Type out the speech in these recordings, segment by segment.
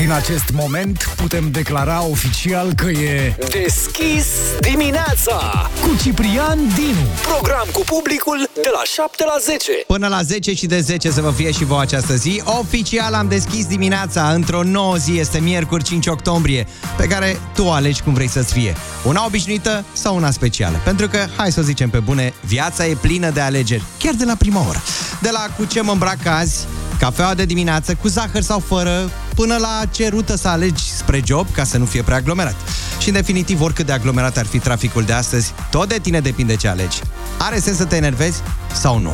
Din acest moment putem declara oficial că e Deschis dimineața cu Ciprian Dinu. Program cu publicul de la 7 la 10 Până la 10 și de 10 să vă fie și vouă această zi. Oficial am deschis dimineața într-o nouă zi, este miercuri 5 octombrie, pe care tu alegi cum vrei să-ți fie. Una obișnuită sau una specială. Pentru că, hai să o zicem pe bune, viața e plină de alegeri, chiar de la prima oră. De la cu ce mă îmbrac azi, cafeaua de dimineață, cu zahăr sau fără, până la ce rută să alegi spre job ca să nu fie prea aglomerat. Și în definitiv, oricât de aglomerat ar fi traficul de astăzi, tot de tine depinde ce alegi. Are sens să te enervezi sau nu?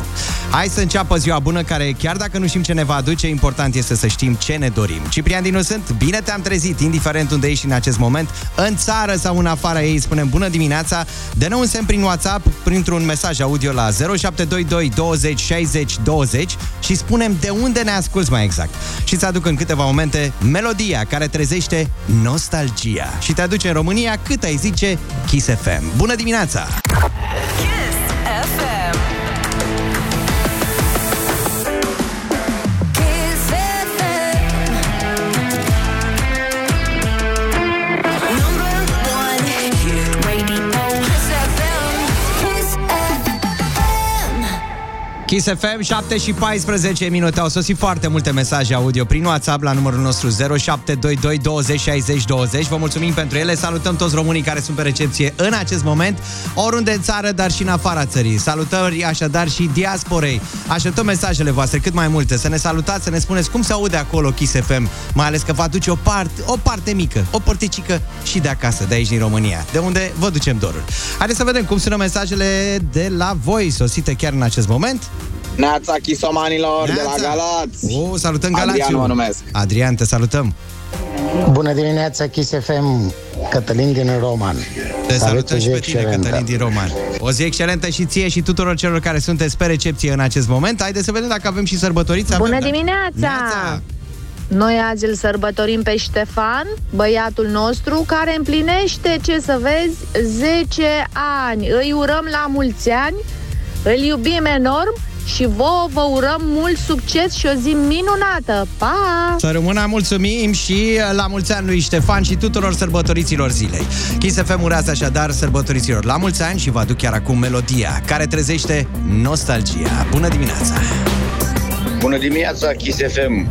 Hai să înceapă ziua bună care, chiar dacă nu știm ce ne va aduce, important este să știm ce ne dorim. Ciprian Dinu sunt, bine te-am trezit, indiferent unde ești în acest moment, în țară sau în afara ei, spunem bună dimineața, de nou un semn prin WhatsApp, printr-un mesaj audio la 0722 20 60 20 și spunem de unde ne asculți mai exact. Și îți aduc în câteva momente melodia care trezește nostalgia și te aduce în România cât ai zice Kiss FM. Bună dimineața! Kiss FM. Kiss FM, 7 și 14 minute. Au sosit foarte multe mesaje audio prin WhatsApp la numărul nostru 0722 20 60 20. Vă mulțumim pentru ele. Salutăm toți românii care sunt pe recepție în acest moment, oriunde în țară, dar și în afara țării. Salutări așadar și diasporei. Așteptăm mesajele voastre cât mai multe. Să ne salutați, să ne spuneți cum se aude acolo Kiss FM, mai ales că vă aduce o parte, o parte mică, o părticică și de acasă, de aici din România, de unde vă ducem dorul. Haideți să vedem cum sună mesajele de la voi, sosite chiar în acest moment. Neața chisomanilor de la Neața! Galați. O, salutăm Adrian Galațiu. mă numesc. Adrian, te salutăm. Bună dimineața, Kiss FM, Cătălin din Roman. Te Să aveți salutăm o și zi pe tine, excelentă. Cătălin din Roman. O zi excelentă și ție și tuturor celor care sunteți pe recepție în acest moment. Haideți să vedem dacă avem și sărbătoriți. Bună avem, da? dimineața! Neața! Noi azi îl sărbătorim pe Ștefan, băiatul nostru, care împlinește, ce să vezi, 10 ani. Îi urăm la mulți ani, îl iubim enorm și vouă vă urăm mult succes și o zi minunată. Pa! Să rămână, mulțumim și la mulți ani lui Ștefan și tuturor sărbătoriților zilei. Kiss FM urează așadar sărbătoriților la mulți ani și vă aduc chiar acum melodia care trezește nostalgia. Bună dimineața! Bună dimineața, Kiss FM!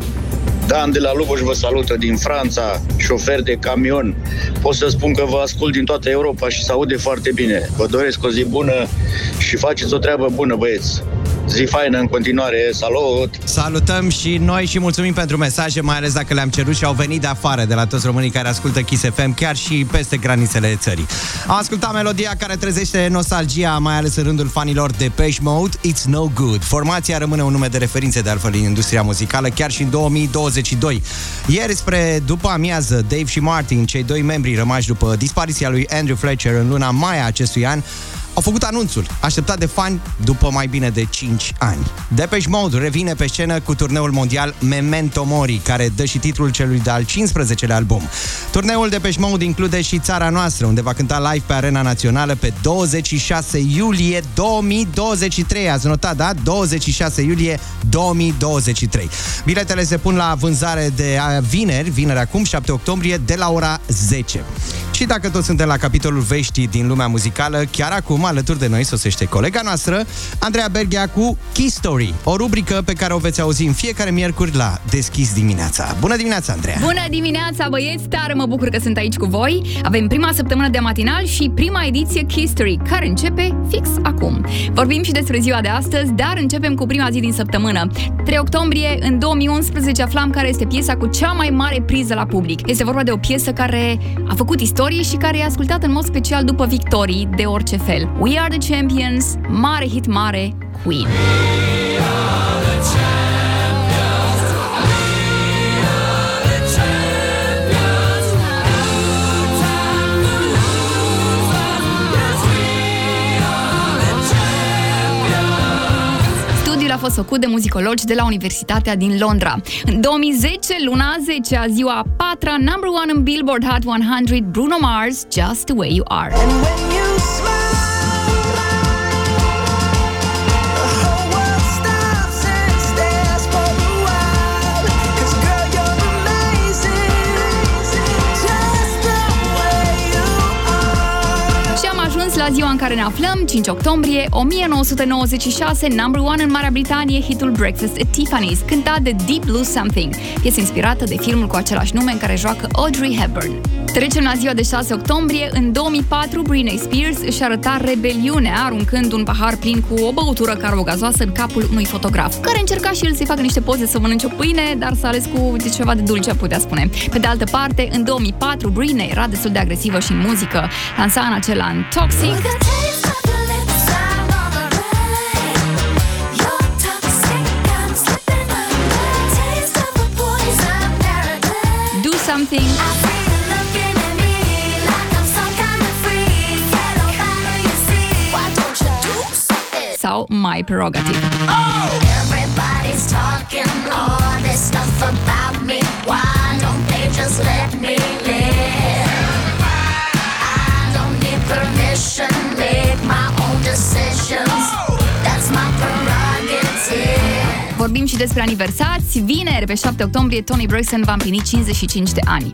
Dan de la Luboș vă salută din Franța, șofer de camion. Pot să spun că vă ascult din toată Europa și se aude foarte bine. Vă doresc o zi bună și faceți o treabă bună, băieți. Zi faină în continuare, salut! Salutăm și noi și mulțumim pentru mesaje, mai ales dacă le-am cerut și au venit de afară, de la toți românii care ascultă Kiss FM, chiar și peste granițele țării. Am ascultat melodia care trezește nostalgia, mai ales în rândul fanilor de Depeche Mode, It's No Good. Formația rămâne un nume de referințe de altfel în industria muzicală, chiar și în 2022. Ieri, spre după amiază, Dave și Martin, cei doi membri rămași după dispariția lui Andrew Fletcher în luna mai a acestui an, au făcut anunțul, așteptat de fani după mai bine de 5 ani. Depeche Mode revine pe scenă cu turneul mondial Memento Mori, care dă și titlul celui de-al 15-lea album. Turneul Depeche Mode include și țara noastră, unde va cânta live pe Arena Națională pe 26 iulie 2023. Ați notat, da? 26 iulie 2023. Biletele se pun la vânzare de a, vineri, vineri acum, 7 octombrie, de la ora 10. Și dacă toți suntem la capitolul vești din lumea muzicală, chiar acum alături de noi sosește colega noastră, Andreea Berghea cu Key Story, o rubrică pe care o veți auzi în fiecare miercuri la Deschis dimineața. Bună dimineața, Andreea! Bună dimineața, băieți! Tare mă bucur că sunt aici cu voi. Avem prima săptămână de matinal și prima ediție History, care începe fix acum. Vorbim și despre ziua de astăzi, dar începem cu prima zi din săptămână. 3 octombrie, în 2011, aflam care este piesa cu cea mai mare priză la public. Este vorba de o piesă care a făcut istorie și care e ascultată în mod special după victorii de orice fel. We Are The Champions, mare hit mare, Queen. Fost făcut de muzicologi de la Universitatea din Londra. În 2010, luna 10, a ziua a patra, number one în Billboard Hot 100, Bruno Mars, Just The Way You Are. La ziua în care ne aflăm, 5 octombrie 1996, number one în Marea Britanie, hitul Breakfast at Tiffany's, cântat de Deep Blue Something, piesă inspirată de filmul cu același nume în care joacă Audrey Hepburn. Trecem la ziua de 6 octombrie. În 2004, Britney Spears își arăta rebeliunea aruncând un pahar plin cu o băutură carbogazoasă în capul unui fotograf, care încerca și el să-i facă niște poze să mănânce o pâine, dar s-a ales cu de ceva de dulce, a putea spune. Pe de altă parte, în 2004, Britney era destul de agresivă și în muzică. Lansa în acel an Toxic, sau My Prerogative. Everybody's talking all this stuff about me. Why don't they just let me live? I don't need permission, make my own decisions. That's my prerogative. Vorbim și despre aniversați. Vineri, pe 7 octombrie, Tony Braxton va împlini 55 de ani.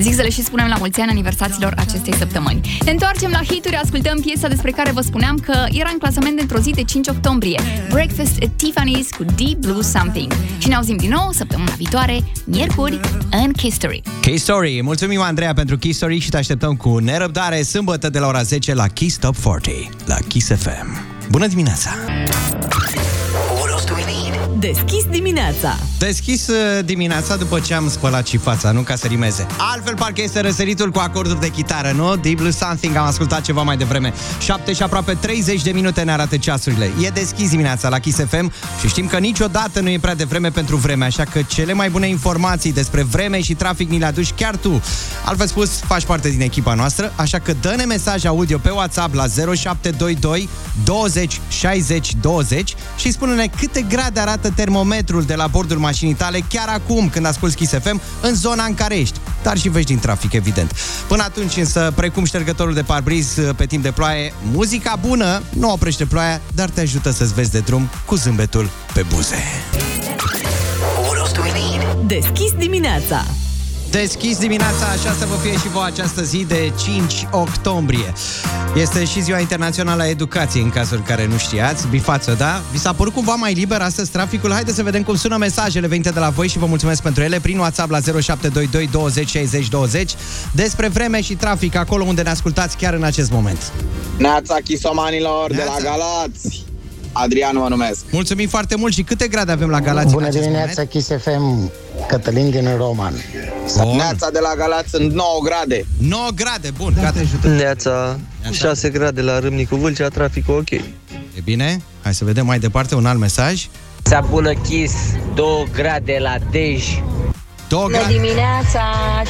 Zic să le și spunem la mulți ani aniversaților acestei săptămâni. Ne întoarcem la hituri, ascultăm piesa despre care vă spuneam că era în clasament într-o zi de 5 octombrie. Breakfast at Tiffany's cu Deep Blue Something. Și ne auzim din nou săptămâna viitoare, miercuri, în History. K-Story. Mulțumim, Andreea, pentru K-Story și te așteptăm cu nerăbdare sâmbătă de la ora 10 la Kiss Top 40, la Kiss FM. Bună dimineața! Deschis dimineața. Deschis uh, dimineața după ce am spălat și fața, nu ca să rimeze. Altfel parcă este răsăritul cu acorduri de chitară, nu? Deep Blue Something, am ascultat ceva mai devreme. 7 și aproape 30 de minute ne arată ceasurile. E deschis dimineața la Kiss FM și știm că niciodată nu e prea devreme pentru vreme, așa că cele mai bune informații despre vreme și trafic ni le aduci chiar tu. Altfel spus, faci parte din echipa noastră, așa că dă-ne mesaj audio pe WhatsApp la 0722 20 60 20 și spune-ne câte grade arată termometrul de la bordul mașinii tale chiar acum când asculti Kiss FM în zona în care ești, dar și vezi din trafic, evident. Până atunci însă, precum ștergătorul de parbriz pe timp de ploaie, muzica bună nu oprește ploaia, dar te ajută să-ți vezi de drum cu zâmbetul pe buze. Deschis dimineața. Deschis dimineața, așa să vă fie și voi această zi de 5 octombrie. Este și ziua internațională a educației, în cazul care nu știați. Bifață, da? Vi s-a părut cumva mai liber astăzi traficul? Haideți să vedem cum sună mesajele venite de la voi și vă mulțumesc pentru ele prin WhatsApp la 0722 20 60 20 despre vreme și trafic acolo unde ne ascultați chiar în acest moment. Neața chisomanilor de Neața. la Galați. Adrian mă numesc. Mulțumim foarte mult și câte grade avem la Galați Bună în acest dimineața, Kiss FM, Cătălin din Roman. moment? Neața de la Galați sunt 9 grade. 9 grade, bun, gata. Neața, 6 grade la Râmnicu Vâlcea, traficul ok. E bine? Hai să vedem mai departe un alt mesaj. Ța bună Kiss, 2 grade la Dej. 2 Bună grade. dimineața,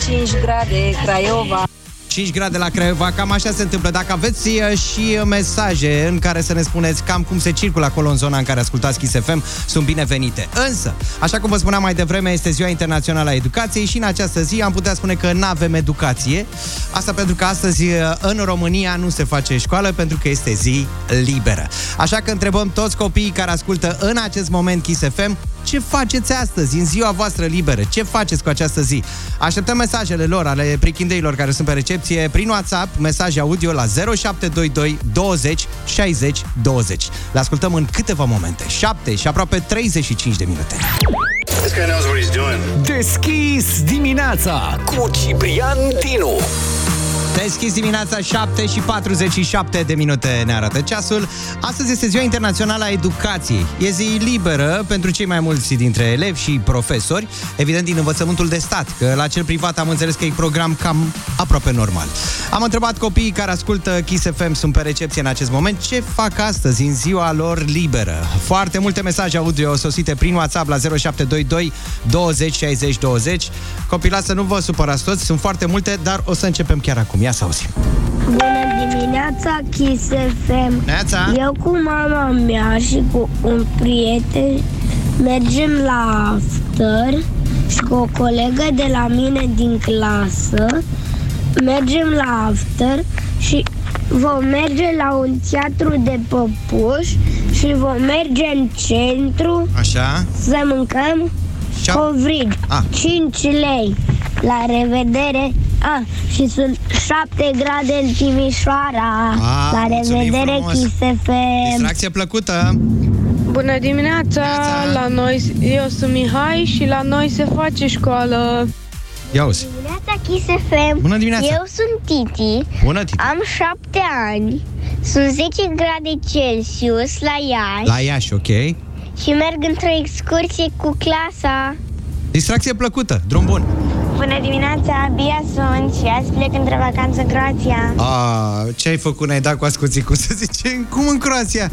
5 grade, Craiova. 5 grade la Craiova, cam așa se întâmplă. Dacă aveți uh, și uh, mesaje în care să ne spuneți cam cum se circulă acolo în zona în care ascultați Kiss FM, sunt binevenite. Însă, așa cum vă spuneam mai devreme, este Ziua Internațională a Educației și în această zi am putea spune că nu avem educație. Asta pentru că astăzi uh, în România nu se face școală pentru că este zi liberă. Așa că întrebăm toți copiii care ascultă în acest moment Kiss FM ce faceți astăzi, în ziua voastră liberă? Ce faceți cu această zi? Așteptăm mesajele lor, ale prichindeilor care sunt pe recepție, prin WhatsApp, mesaje audio la 0722 20 60 20. Le ascultăm în câteva momente. 7 și aproape 35 de minute. Deschis dimineața cu Ciprian Dinu. Deschis dimineața 7 și 47 de minute ne arată ceasul. Astăzi este ziua internațională a educației. E zi liberă pentru cei mai mulți dintre elevi și profesori, evident din învățământul de stat, că la cel privat am înțeles că e program cam aproape normal. Am întrebat copiii care ascultă Kiss FM, sunt pe recepție în acest moment, ce fac astăzi în ziua lor liberă. Foarte multe mesaje audio sosite prin WhatsApp la 0722 20 60 20. Copilați să nu vă supărați toți, sunt foarte multe, dar o să începem chiar acum. Ia să auzim. Bună dimineața, Kiss FM. Neața! Eu cu mama mea și cu un prieten mergem la after și cu o colegă de la mine din clasă mergem la after și vom merge la un teatru de păpuși și vom merge în centru Așa? să mâncăm Și-a- covrigi. Ah. 5 lei. La revedere, A, și sunt 7 grade în Timișoara. A, La mulțumim revedere, frumos. Kiss FM. Distracție plăcută! Bună dimineața! La noi, eu sunt Mihai și la noi se face școală. Ia uzi. Dimineața Kiss FM. Bună dimineața. Eu sunt Titi. Bună, Titi. Am 7 ani. Sunt 10 grade Celsius la Iași La Iași, ok. și merg într-o excursie cu clasa. Distracție plăcută, drum bun. Bună dimineața, Bia sunt și azi plec într-o vacanță în Croația. A, ce ai făcut? Ne-ai dat cu ascuții, cum să zice? Cum în Croația?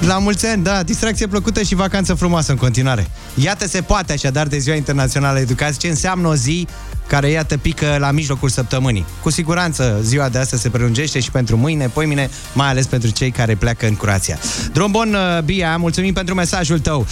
La mulți ani, da, distracție plăcută și vacanță frumoasă în continuare. Iată se poate așadar de Ziua Internațională a Educației, ce înseamnă o zi care, iată, pică la mijlocul săptămânii. Cu siguranță ziua de astăzi se prelungește și pentru mâine, poimine, mai ales pentru cei care pleacă în Croația. Drum bun, uh, Bia, mulțumim pentru mesajul tău.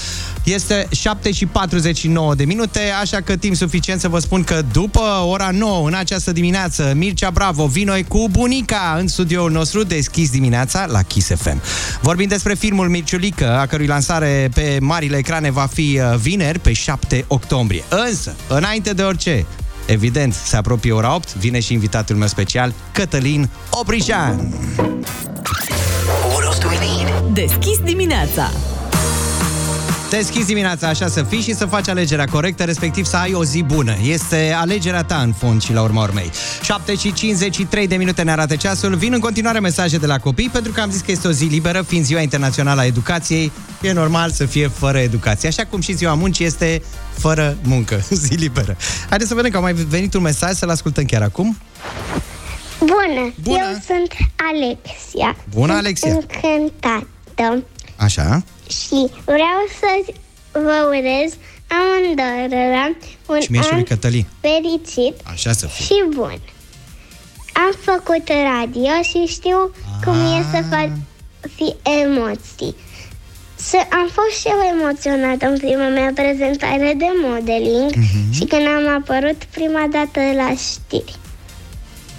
Este 7 și 49 de minute, așa că timp suficient să vă spun că după ora 9 în această dimineață, Mircea Bravo vine cu bunica în studioul nostru deschis dimineața la Kiss FM. Vorbim despre filmul Mirciulică, a cărui lansare pe marile ecrane va fi uh, vineri, pe 7 octombrie. Însă, înainte de orice, Evident, se apropie ora 8, vine și invitatul meu special, Cătălin Oprișan. Deschis dimineața. Deschis dimineața așa să fii și să faci alegerea corectă, respectiv să ai o zi bună. Este alegerea ta în fond și la urma urmei. 7 și 53 de minute ne arată ceasul. Vin în continuare mesaje de la copii pentru că am zis că este o zi liberă, fiind ziua internațională a educației. E normal să fie fără educație, așa cum și ziua muncii este fără muncă, zi liberă. Haideți să vedem că a mai venit un mesaj, să-l ascultăm chiar acum. Bună, Bună. eu sunt Alexia. Bună, Sunt Alexia. încântată Așa. Și vreau să vă urez amândurora un Și mie și lui an Cătălin. fericit Așa să fie. și bun. Am făcut radio și știu cum e să faci emoții. Să, am fost și eu emoționată în prima mea prezentare de modeling și când am apărut prima dată la știri.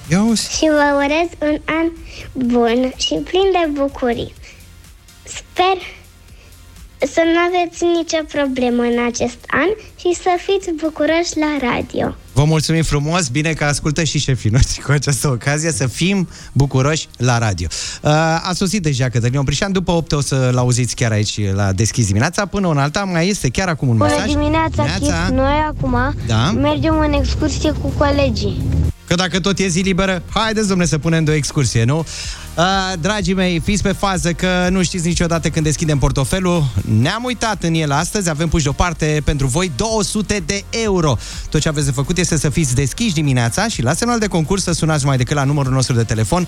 Ia uzi. Și vă urez un an bun și plin de bucurii. Sper să nu aveți nicio problemă în acest an și să fiți bucuroși la radio. Vă mulțumim frumos, bine că ascultă și șefii noștri cu această ocazie, să fim bucuroși la radio. Uh, a sosit deja Cătălin Oprișan, după 8 o să-l auziți chiar aici la Deschis dimineața, până în alta mai este chiar acum un Bună mesaj. dimineața, Chis. Noi acum Da? mergem în excursie cu colegii. Că dacă tot e zi liberă, haideți, domne, să punem de o excursie, nu? Uh, dragii mei, fiți pe fază că nu știți niciodată când deschidem portofelul. Ne-am uitat în el astăzi, avem puși deoparte pentru voi 200 de euro. Tot ce aveți de făcut este să fiți deschiși dimineața și la semnal de concurs să sunați mai decât la numărul nostru de telefon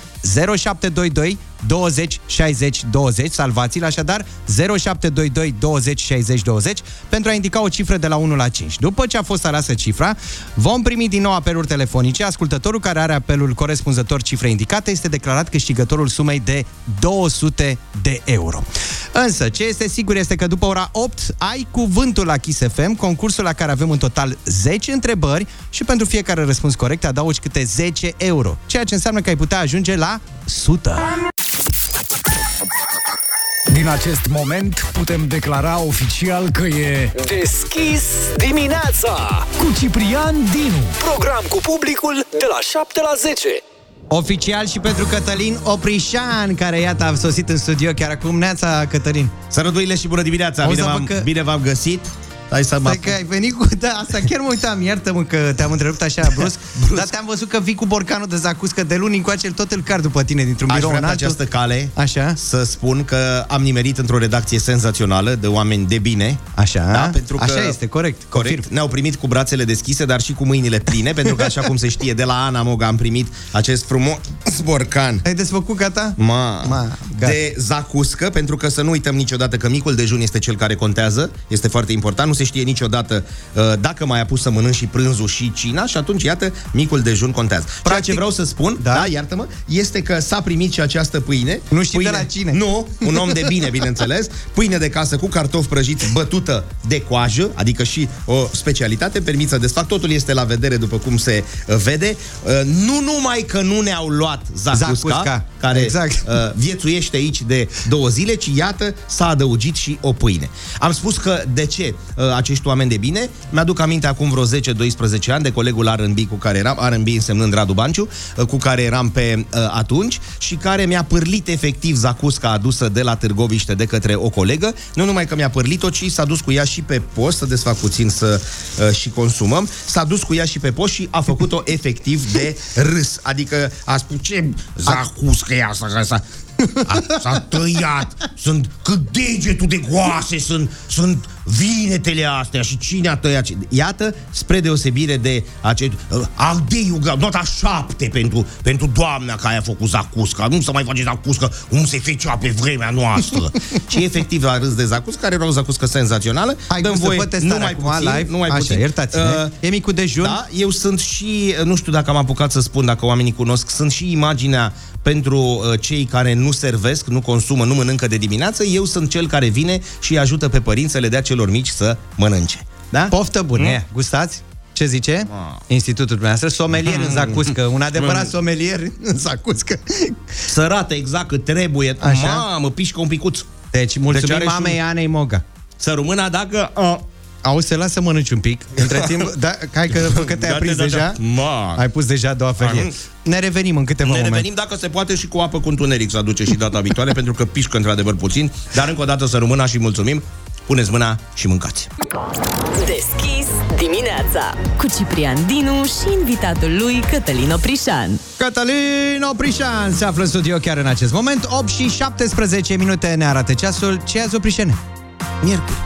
0722 20 60 20. Salvați-l așadar 0722 20 60 20 pentru a indica o cifră de la 1 la 5. După ce a fost aleasă cifra, vom primi din nou apeluri telefonice. Ascultătorul care are apelul corespunzător cifrei indicate este declarat câștigătorul sumei de 200 de euro. Însă, ce este sigur este că după ora 8 ai cuvântul la Kiss FM, concursul la care avem în total 10 întrebări și pentru fiecare răspuns corect adaugi câte 10 euro, ceea ce înseamnă că ai putea ajunge la 100. Din acest moment putem declara oficial că e Deschis dimineața cu Ciprian Dinu. Program cu publicul de la 7 la 10 Oficial și pentru Cătălin Oprișan, care iată a sosit în studio chiar acum. Neața, Cătălin. Sărăduile și bună dimineața! Auzi, Bine da, v-am, bă, că- bine v-am găsit. Hai să mă... Stai că ai venit cu... Da, asta chiar mă uitam, iartă-mă că te-am întrerupt așa brusc, brusc. dar te-am văzut că vii cu borcanul de zacuscă de luni încoace, tot îl car după tine dintr-un Aș birou vrea în pe altul. această cale Așa. să spun că am nimerit într-o redacție senzațională de oameni de bine. Așa, da, pentru că, așa este, corect. Corect. Ne-au primit cu brațele deschise, dar și cu mâinile pline, pentru că, așa cum se știe, de la Ana Moga am primit acest frumos borcan. Ai desfăcut gata? Ma, Ma, gata. de zacuscă, pentru că să nu uităm niciodată că micul dejun este cel care contează, este foarte important, nu se știe niciodată uh, dacă mai a pus să mănânci și prânzul și cina și atunci, iată, micul dejun contează. Practic, Ceea ce vreau să spun, da, da iartă-mă, este că s-a primit și această pâine. Nu știi pâine, de la cine. Nu, un om de bine, bineînțeles. Pâine de casă cu cartofi prăjiți bătută de coajă, adică și o specialitate, permit să desfac. Totul este la vedere după cum se uh, vede. Uh, Nu numai că nu ne-au luat zacusca, Zacusca. ca care exact. uh, viețuiește aici de două zile, ci iată s-a adăugit și o pâine. Am spus că de ce uh, acești oameni de bine? Mi-aduc aminte acum vreo 10-12 ani de colegul R&B cu care eram, R&B însemnând Radu Banciu, uh, cu care eram pe uh, atunci și care mi-a pârlit efectiv zacusca adusă de la Târgoviște de către o colegă. Nu numai că mi-a pârlit-o, ci s-a dus cu ea și pe post, să desfac puțin să uh, și consumăm, s-a dus cu ea și pe post și a făcut-o efectiv de râs. Adică a spus ce zacuscă e asta, că s-a, a, s-a tăiat, sunt cât degetul de goase, sunt, sunt vinetele astea și cine a tăiat. ce- Iată, spre deosebire de acest Aldeiu, nota șapte pentru, pentru doamna care a făcut zacusca. Nu să mai face zacuscă cum se fecea pe vremea noastră. și efectiv a râs de zacuscă, care era o zacuscă senzațională. Hai, Dăm să voie vă testare numai acum, puțin, live. numai Așa, puțin. iertați-ne. Uh, E micul dejun? Da, eu sunt și, nu știu dacă am apucat să spun, dacă oamenii cunosc, sunt și imaginea pentru uh, cei care nu servesc, nu consumă, nu mănâncă de dimineață, eu sunt cel care vine și îi ajută pe părinți să le dea celor mici să mănânce. Da? Poftă bună, mm? gustați? Ce zice? Institutul dumneavoastră, somelier în zacuscă, un adevărat somelier în zacuscă. Să arate exact cât trebuie. Așa? Mamă, pișcă un picuț. Deci, mulțumim are și mamei un- Anei Moga. Să rămână dacă... Uh, Auzi, se lasă mănânci un pic. Între timp, da, hai că, că te-ai Da, aprins da, da, deja. da. Ma. Ai pus deja două felie. Am. Ne revenim în câteva ne momente. revenim dacă se poate și cu apă cu întuneric să aduce și data viitoare, pentru că pișcă într-adevăr puțin, dar încă o dată să rămână și mulțumim. Puneți mâna și mâncați. Deschis dimineața cu Ciprian Dinu și invitatul lui Cătălin Oprișan. Cătălin Oprișan se află în studio chiar în acest moment. 8 și 17 minute ne arată ceasul. Ce azi, Oprișene? Miercuri.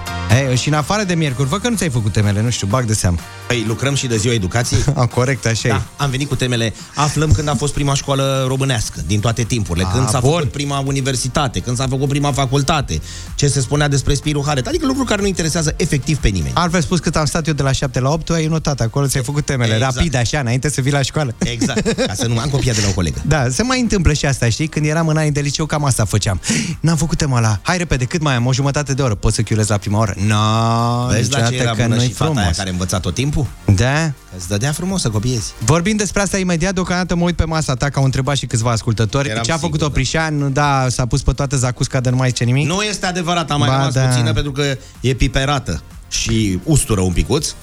Ei, și în afară de miercuri, văd că nu ți-ai făcut temele, nu știu, bag de seamă. Păi, lucrăm și de ziua educației. A, corect, așa Da, e. am venit cu temele. Aflăm când a fost prima școală românească, din toate timpurile. A, când s-a bun. făcut prima universitate, când s-a făcut prima facultate, ce se spunea despre Spiru Haret. Adică lucruri care nu interesează efectiv pe nimeni. Altfel spus, cât am stat eu de la 7 la 8, tu ai notat acolo, ți-ai făcut temele, Exact. rapid, așa, înainte să vii la școală. Exact, ca să nu am copiat de la o colegă. Da, se mai întâmplă și asta, știi? Când eram în anii de liceu, cam asta făceam. N-am făcut tema la... Hai repede, cât mai am? O jumătate de oră. Poți să chiulezi la prima oră? No, Vezi la ce niciodată era că bună nu-i și fata aia frumos. care învăța tot timpul? Da? Că îți dădea frumos să copiezi. Vorbim despre asta imediat, deocamdată mă uit pe masa ta, că au întrebat și câțiva ascultători. Eram Ce a făcut sigur, Oprișan? Da, s-a pus pe toată zacusca de nu mai zice nimic. Nu este adevărat, am mai Ba rămas da. puțină pentru că e piperată și ustură un picuț.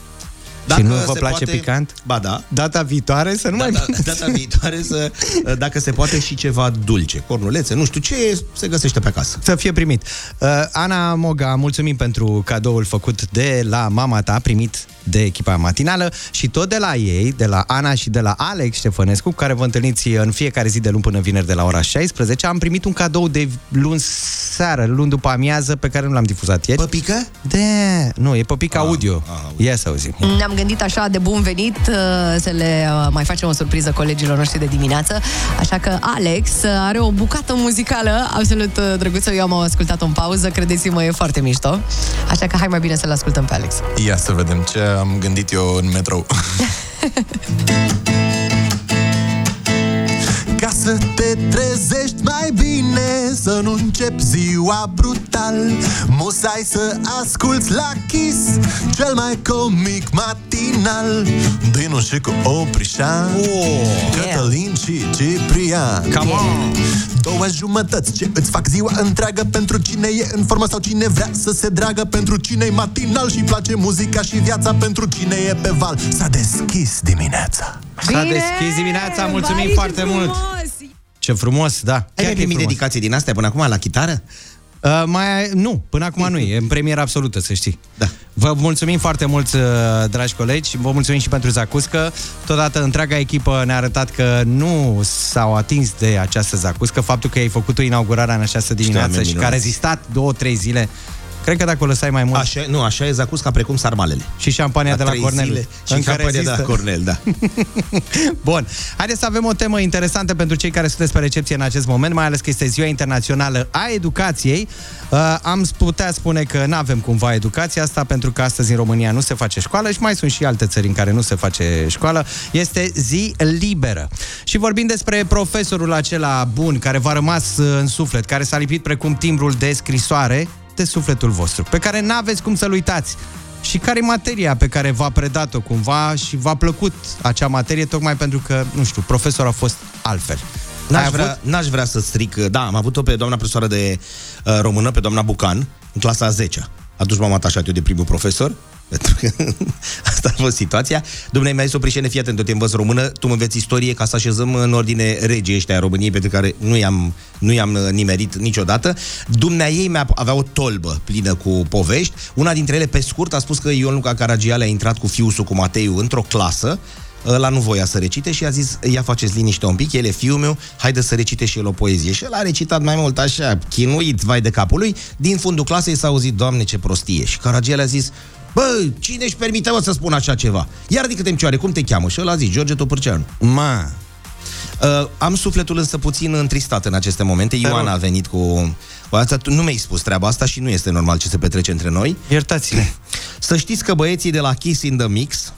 Și nu vă se place picant? Ba da. Data viitoare să nu mai... Da, data viitoare să, dacă se poate și ceva dulce, cornulețe, nu știu ce se găsește pe acasă. Să fie primit. Uh, Ana Moga, mulțumim pentru cadoul făcut de la mama ta, primit de echipa matinală și tot de la ei, de la Ana și de la Alex Ștefănescu, cu care vă întâlniți în fiecare zi de luni până vineri de la ora 16, am primit un cadou de luni seară, luni după amiază, pe care nu l-am difuzat ieri. Păpică? De, nu, e păpică audio. Ia să auzim. Ne-am gândit așa de bun venit uh, să le uh, mai facem o surpriză colegilor noștri de dimineață, așa că Alex uh, are o bucată muzicală. Absolut uh, drăguță, eu am ascultat-o în pauză, credeți-mă, e foarte mișto, așa că hai mai bine să-l ascultăm pe Alex. Ia să vedem ce am gândit eu în metrou. Ca să te trezești mai bine Să nu începi ziua brutal. Musai să asculți la Kiss Cel mai comic matinal. Dinu și cu Oprișan oh, Cătălin și Ciprian. Come on! Două jumătăți ce îți fac ziua întreagă Pentru cine e în formă sau cine vrea să se dragă Pentru cine e matinal și place muzica și viața Pentru cine e pe val. S-a deschis dimineața. S-a deschis dimineața, mulțumim foarte mult! Ce frumos, da. Ai Chiar mai e primit frumos. dedicații din astea până acum la chitară? Uh, mai, nu, până acum nu, e în premieră absolută, să știi. Da. Vă mulțumim foarte mult, uh, dragi colegi, vă mulțumim și pentru zacuscă. Totodată, întreaga echipă ne-a arătat că nu s-au atins de această zacuscă. Faptul că ai făcut-o inaugurarea în această dimineață oameni și că a minunați. rezistat două, trei zile. Cred că dacă o lăsai mai mult... Așa, nu, așa e zacusca precum sarmalele. Și șampania de la trei Cornel. zile. Și Încă campania de la rezistă. Cornel, da. Bun, haideți să avem o temă interesantă pentru cei care sunteți pe recepție în acest moment, mai ales că este Ziua Internațională a Educației. Uh, am putea spune că nu avem cumva educație asta pentru că astăzi în România nu se face școală și mai sunt și alte țări în care nu se face școală. Este zi liberă. Și vorbim despre profesorul acela bun care v-a rămas uh, în suflet, care s-a lipit precum timbrul de scrisoare de sufletul vostru, pe care n-aveți cum să-l uitați. Și care e materia pe care v-a predat-o cumva și v-a plăcut acea materie tocmai pentru că, nu știu, profesorul a fost altfel. N-aș vrea, n-aș vrea să stric, da, am avut-o pe doamna profesoară de uh, română, pe doamna Bucan, în clasa a 10 Atunci m-am atașat eu de primul profesor, pentru că asta a fost situația. Domnule, mi-a zis o prișene, fii atent, tot învăț română, tu mă înveți istorie ca să așezăm în ordine regii ăștia a României, pentru care nu i-am, nu i-am uh, nimerit niciodată. Dumnea ei mi-a, avea o tolbă plină cu povești. Una dintre ele, pe scurt, a spus că Ion Luca Caragiale a intrat cu fiusul cu Mateiu într-o clasă Ăla nu voia să recite și a zis, ia faceți liniște un pic, el e fiul meu, haide să recite și el o poezie. Și el a recitat mai mult așa, chinuit, vai de capul lui. Din fundul clasei s-a auzit, Doamne, ce prostie. Și Caragiale a zis, Bă, cine își permite mă să spun așa ceva? Iar de câte cioare, cum te cheamă? Și el a zis, George Topârceanu. Ma. Uh, am sufletul însă puțin întristat în aceste momente. Ioana a venit cu... Asta, tu nu mi-ai spus treaba asta și nu este normal ce se petrece între noi. Iertați-ne. Să știți că băieții de la Kiss in the Mix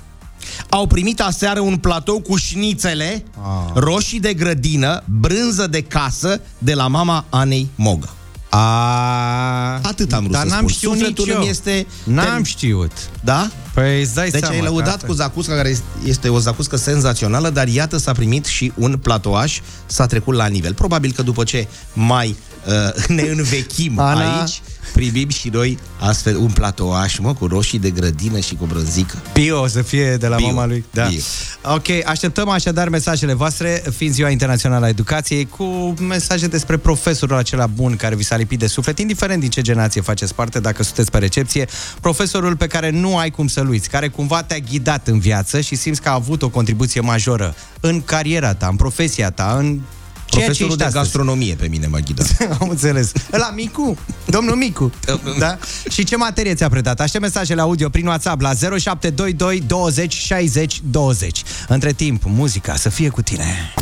au primit aseară un platou cu șnițele, ah. roșii de grădină, brânză de casă de la mama Anei Moga. A... Atât am vrut Dar să n-am spun. știut Sufletul nici eu. îmi este... N-am știut. Da? Păi îți dai Deci seama ai că lăudat asta- cu zacusca, care este o zacuscă senzațională, dar iată s-a primit și un platouaș, s-a trecut la nivel. Probabil că după ce mai uh, ne învechim Ana. aici, primim și noi astfel un platouaș, mă, cu roșii de grădină și cu brânzică. Bio o să fie de la Bio. mama lui. Da. Bio. Ok, așteptăm așadar mesajele voastre, fiind Ziua Internațională a Educației, cu mesaje despre profesorul acela bun care vi s-a lipit de suflet, indiferent din ce generație faceți parte, dacă sunteți pe recepție, profesorul pe care nu ai cum să-l uiți, care cumva te-a ghidat în viață și simți că a avut o contribuție majoră în cariera ta, în profesia ta, în ceea ce Profesorul ești de astăzi. gastronomie pe mine m-a ghidat. Am înțeles. La Micu? Domnul Micu. Da? Și ce materie ți-a predat? Aștept mesajele audio prin WhatsApp la 0722 20 60 20. Între timp, muzica să fie cu tine.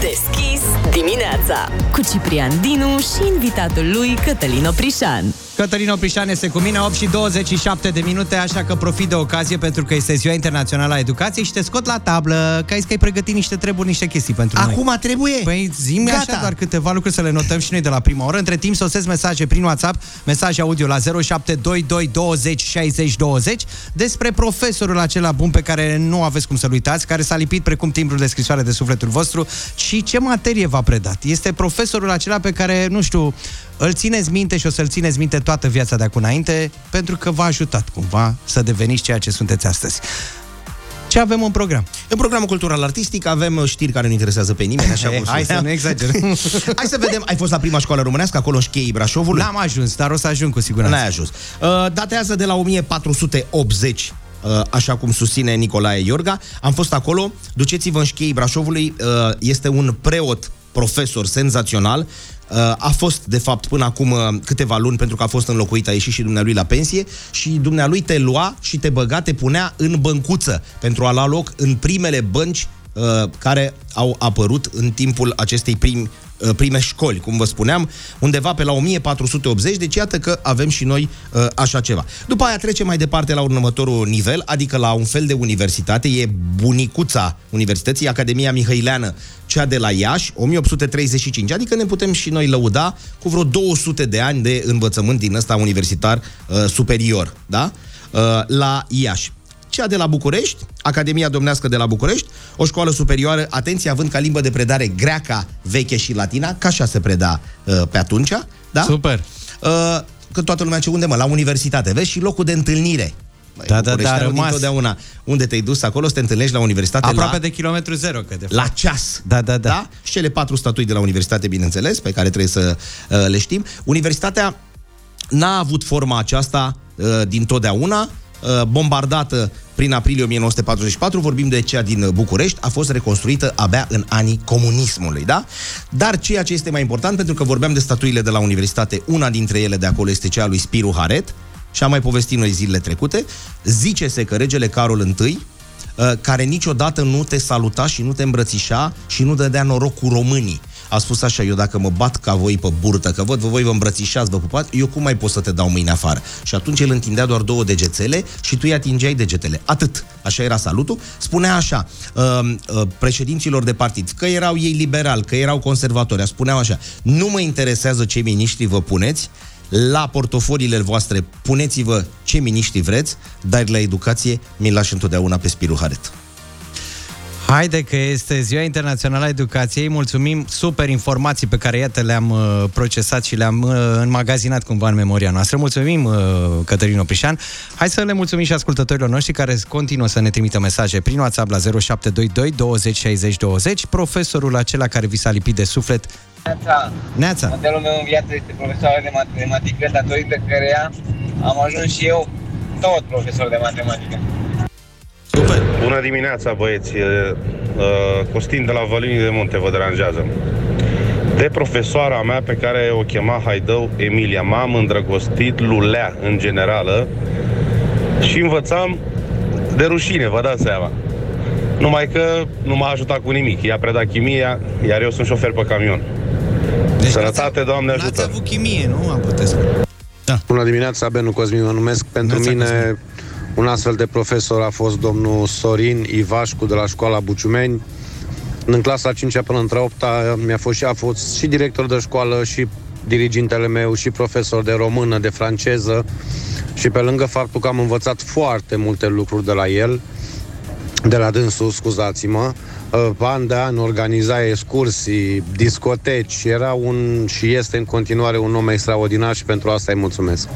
Deschis dimineața cu Ciprian Dinu și invitatul lui Cătălin Oprișan. Cătălin Oprișan este cu mine, 8 și 27 de minute, așa că profit de ocazie pentru că este Ziua Internațională a Educației și te scot la tablă, că ai zis că ai pregătit niște treburi, niște chestii pentru noi. Acum trebuie? Păi zi așa Gata. doar câteva lucruri să le notăm și noi de la prima oră. Între timp sosesc mesaje prin WhatsApp, mesaje audio la 0722 20 60 20 despre profesorul acela bun pe care nu aveți cum să-l uitați, care s-a lipit precum timbrul de scrisoare de sufletul vostru și ce materie v-a predat. Este profesorul acela pe care, nu știu, îl țineți minte și o să-l țineți minte toată viața de acum înainte, pentru că v-a ajutat cumva să deveniți ceea ce sunteți astăzi. Ce avem în program? În programul cultural artistic avem știri care nu interesează pe nimeni, așa Hai, cum hai să spuneam. nu exagerăm. Hai să vedem, ai fost la prima școală românească, acolo în Șcheii Brașovului? N-am ajuns, dar o să ajung cu siguranță. N-ai ajuns. Uh, datează de la 1480 uh, așa cum susține Nicolae Iorga. Am fost acolo, duceți-vă în Șcheii Brașovului, uh, este un preot profesor senzațional, Uh, a fost, de fapt, până acum uh, câteva luni, pentru că a fost înlocuit, a ieșit și dumnealui la pensie. Și dumnealui te lua și te băga, te punea în băncuță pentru a lua loc în primele bănci uh, care au apărut în timpul acestei primi, uh, prime școli, cum vă spuneam, undeva pe la 1480, deci iată că avem și noi uh, așa ceva. După aia trecem mai departe la următorul nivel, adică la un fel de universitate, e bunicuța universității, Academia Mihăileană, cea de la Iași, 1835, adică ne putem și noi lăuda cu vreo 200 de ani de învățământ din ăsta universitar uh, superior, da? Uh, la Iași cea de la București, Academia Domnească de la București, o școală superioară, atenție, având ca limbă de predare greaca, veche și latina, ca așa se preda uh, pe atunci, da? Super. Uh, că toată lumea ce unde, mă? La universitate, vezi? Și locul de întâlnire. Băi, Da, da, da, a bucureșteanul rămas. Dintotdeauna. Unde te-ai dus acolo să te întâlnești la universitate Aproape la... de kilometru zero, că de fapt. La ceas. Da, da, da. da? Și cele patru statui de la universitate, bineînțeles, pe care trebuie să uh, le știm. Universitatea n-a avut forma aceasta uh, din totdeauna, uh, bombardată prin aprilie 1944, vorbim de cea din București, a fost reconstruită abia în anii comunismului, da? Dar ceea ce este mai important, pentru că vorbeam de statuile de la universitate, una dintre ele de acolo este cea a lui Spiru Haret, și am mai povestit noi zilele trecute, zice-se că regele Carol I uh, care niciodată nu te saluta și nu te îmbrățișa și nu dădea noroc cu românii. A spus așa, eu dacă mă bat ca voi pe burtă, că văd, voi vă îmbrățișați, vă pupați, eu cum mai pot să te dau mâine afară? Și atunci el întindea doar două degețele și tu îi atingeai degetele. Atât. Așa era salutul. Spunea așa, uh, uh, președinților de partid, că erau ei liberali, că erau conservatori, spuneau așa, nu mă interesează ce miniștri vă puneți, la portofoliile voastre puneți-vă ce miniștri vreți, dar la educație mi lași întotdeauna pe Spiru Haret. Haide că este Ziua Internațională a Educației. Mulțumim, super informații pe care, iată, le-am uh, procesat și le-am uh, înmagazinat cumva în memoria noastră. Mulțumim, uh, Cătălin Oprișan. Hai să le mulțumim și ascultătorilor noștri care continuă să ne trimită mesaje prin WhatsApp la 0722 20 60 20. Profesorul acela care vi s-a lipit de suflet. Neața. Neața. Modelul meu în viață este profesoară de matematică, datorită căreia am ajuns și eu tot profesor de matematică. Bună dimineața, băieți! E, uh, Costin de la Vălinii de Munte vă deranjează. De profesoara mea pe care o chema Haidău Emilia, m-am îndrăgostit lulea în generală și învățam de rușine, vă dați seama. Numai că nu m-a ajutat cu nimic. Ea preda chimia, iar eu sunt șofer pe camion. Deci Sănătate, Doamne N-ați ajută! avut chimie, nu? Am putut Da. Bună dimineața, Benu Cosmin mă numesc. Pentru Neața, mine un astfel de profesor a fost domnul Sorin Ivașcu de la școala Buciumeni. În clasa 5 până între 8 mi-a fost și, a fost și director de școală și dirigintele meu și profesor de română, de franceză și pe lângă faptul că am învățat foarte multe lucruri de la el, de la dânsul, scuzați-mă, uh, an de an organiza excursii, discoteci, era un și este în continuare un om extraordinar și pentru asta îi mulțumesc.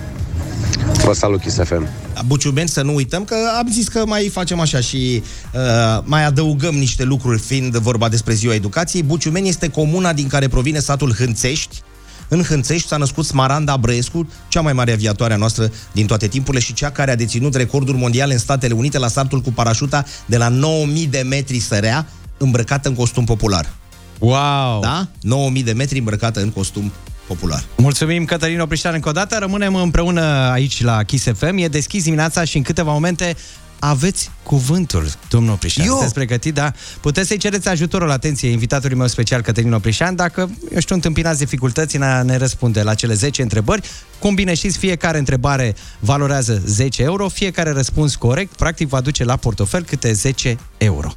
Vă salut, Kiss FM. Buciumeni, să nu uităm că am zis că mai facem așa și uh, mai adăugăm niște lucruri fiind vorba despre ziua educației. Buciumeni este comuna din care provine satul Hânțești. În Hânțești s-a născut Smaranda Brăescu, cea mai mare aviatoare a noastră din toate timpurile și cea care a deținut recorduri mondiale în Statele Unite la saltul cu parașuta de la 9000 de metri sărea, îmbrăcată în costum popular. Wow! Da? 9000 de metri îmbrăcată în costum popular. Mulțumim, Cătălin Oprișan, încă o dată. Rămânem împreună aici la Kiss FM. E deschis dimineața și în câteva momente aveți cuvântul, domnul Oprișan. Eu? Sunteți pregătit, da? Puteți să-i cereți ajutorul, atenție, invitatului meu special, Cătălin Oprișan, dacă, eu știu, întâmpinați dificultăți în a ne răspunde la cele 10 întrebări. Cum bine știți, fiecare întrebare valorează 10 euro, fiecare răspuns corect, practic, va duce la portofel câte 10 euro.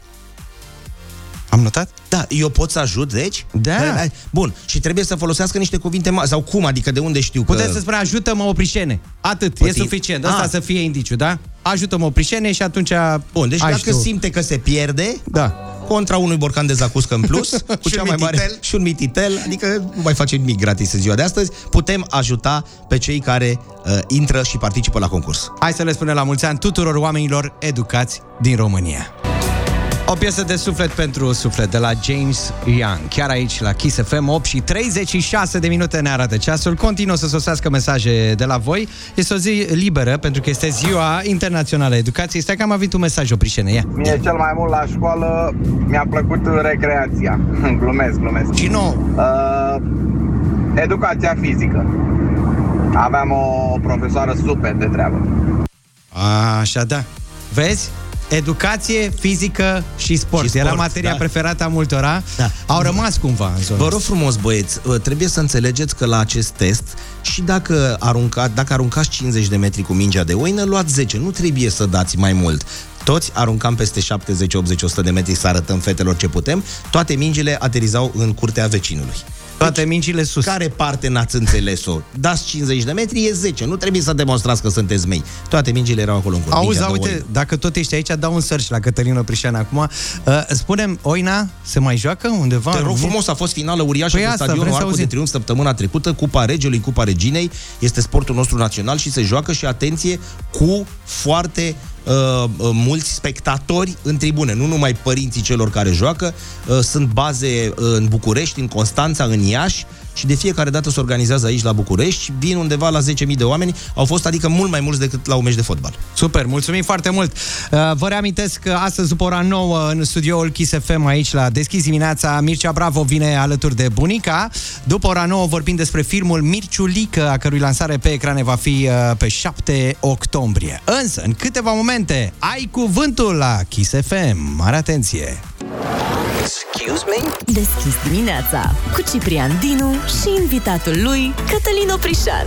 Am notat? Da, eu pot să ajut, deci? Da. Bun, și trebuie să folosească niște cuvinte mari. Sau cum? Adică de unde știu că... Puteți să spune ajută-mă oprișene. Atât, Păi, e suficient. Asta a. să fie indiciu, da? Ajută-mă oprișene și atunci... Bun, deci ai dacă știu. simte că se pierde, da. contra unui borcan de zacuscă în plus, cu Și cea un mai mare mititel. și un mititel, adică nu mai face nimic gratis în ziua de astăzi, putem ajuta pe cei care uh, intră și participă la concurs. Hai să le spunem la mulți ani tuturor oamenilor educați din România. O piesă de suflet pentru suflet de la James Young. Chiar aici la Kiss FM 8 și 36 de minute ne arată ceasul. Continuă să sosească mesaje de la voi. Este o zi liberă pentru că este ziua internațională a educației. Stai că am avut un mesaj, oprișene. Ia. Mie cel mai mult la școală mi-a plăcut recreația. glumesc, glumesc. Și nou? Uh, educația fizică. Aveam o profesoară super de treabă. Așa, da. Vezi? Educație, fizică și sport. Și sport, Era materia da. preferată a multora. Da. Au rămas cumva în zona Vă rog frumos, băieți, uh, trebuie să înțelegeți că la acest test și dacă, arunca, dacă aruncați 50 de metri cu mingea de oină, luați 10. Nu trebuie să dați mai mult. Toți aruncam peste 70, 80, 100 de metri să arătăm fetelor ce putem. Toate mingile aterizau în curtea vecinului. Toate mingile sus. Care parte n-ați înțeles-o? Dați 50 de metri, e 10. Nu trebuie să demonstrați că sunteți mei. Toate mingile erau acolo în curte. Auzi, Mingea de uite, oină. dacă tot ești aici, dau un search la Cătălin Oprișan acum. Uh, spunem, Oina se mai joacă undeva? Te în rog România? frumos, a fost finală uriașă Păi pe asta, stadionul vrem să Arcul de auzim. Triunf săptămâna trecută, Cupa Regelui, Cupa Reginei, este sportul nostru național și se joacă și, atenție, cu foarte uh, uh, mulți spectatori în tribune, nu numai părinții celor care joacă, uh, sunt baze uh, în București, în Constanța, în Iași și de fiecare dată se organizează aici la București, vin undeva la 10.000 de oameni, au fost adică mult mai mulți decât la un meci de fotbal. Super, mulțumim foarte mult. Uh, Vă reamintesc că astăzi, după ora 9, în studioul Kiss FM, aici la Deschis dimineața, Mircea Bravo vine alături de bunica. După ora 9 vorbim despre filmul Mirciulică, a cărui lansare pe ecrane va fi uh, pe 7 octombrie. Însă, în câteva momente, ai cuvântul la Kiss FM. Mare atenție! Excuse me? Deschis dimineața cu Ciprian Dinu și invitatul lui Cătălin Oprișan.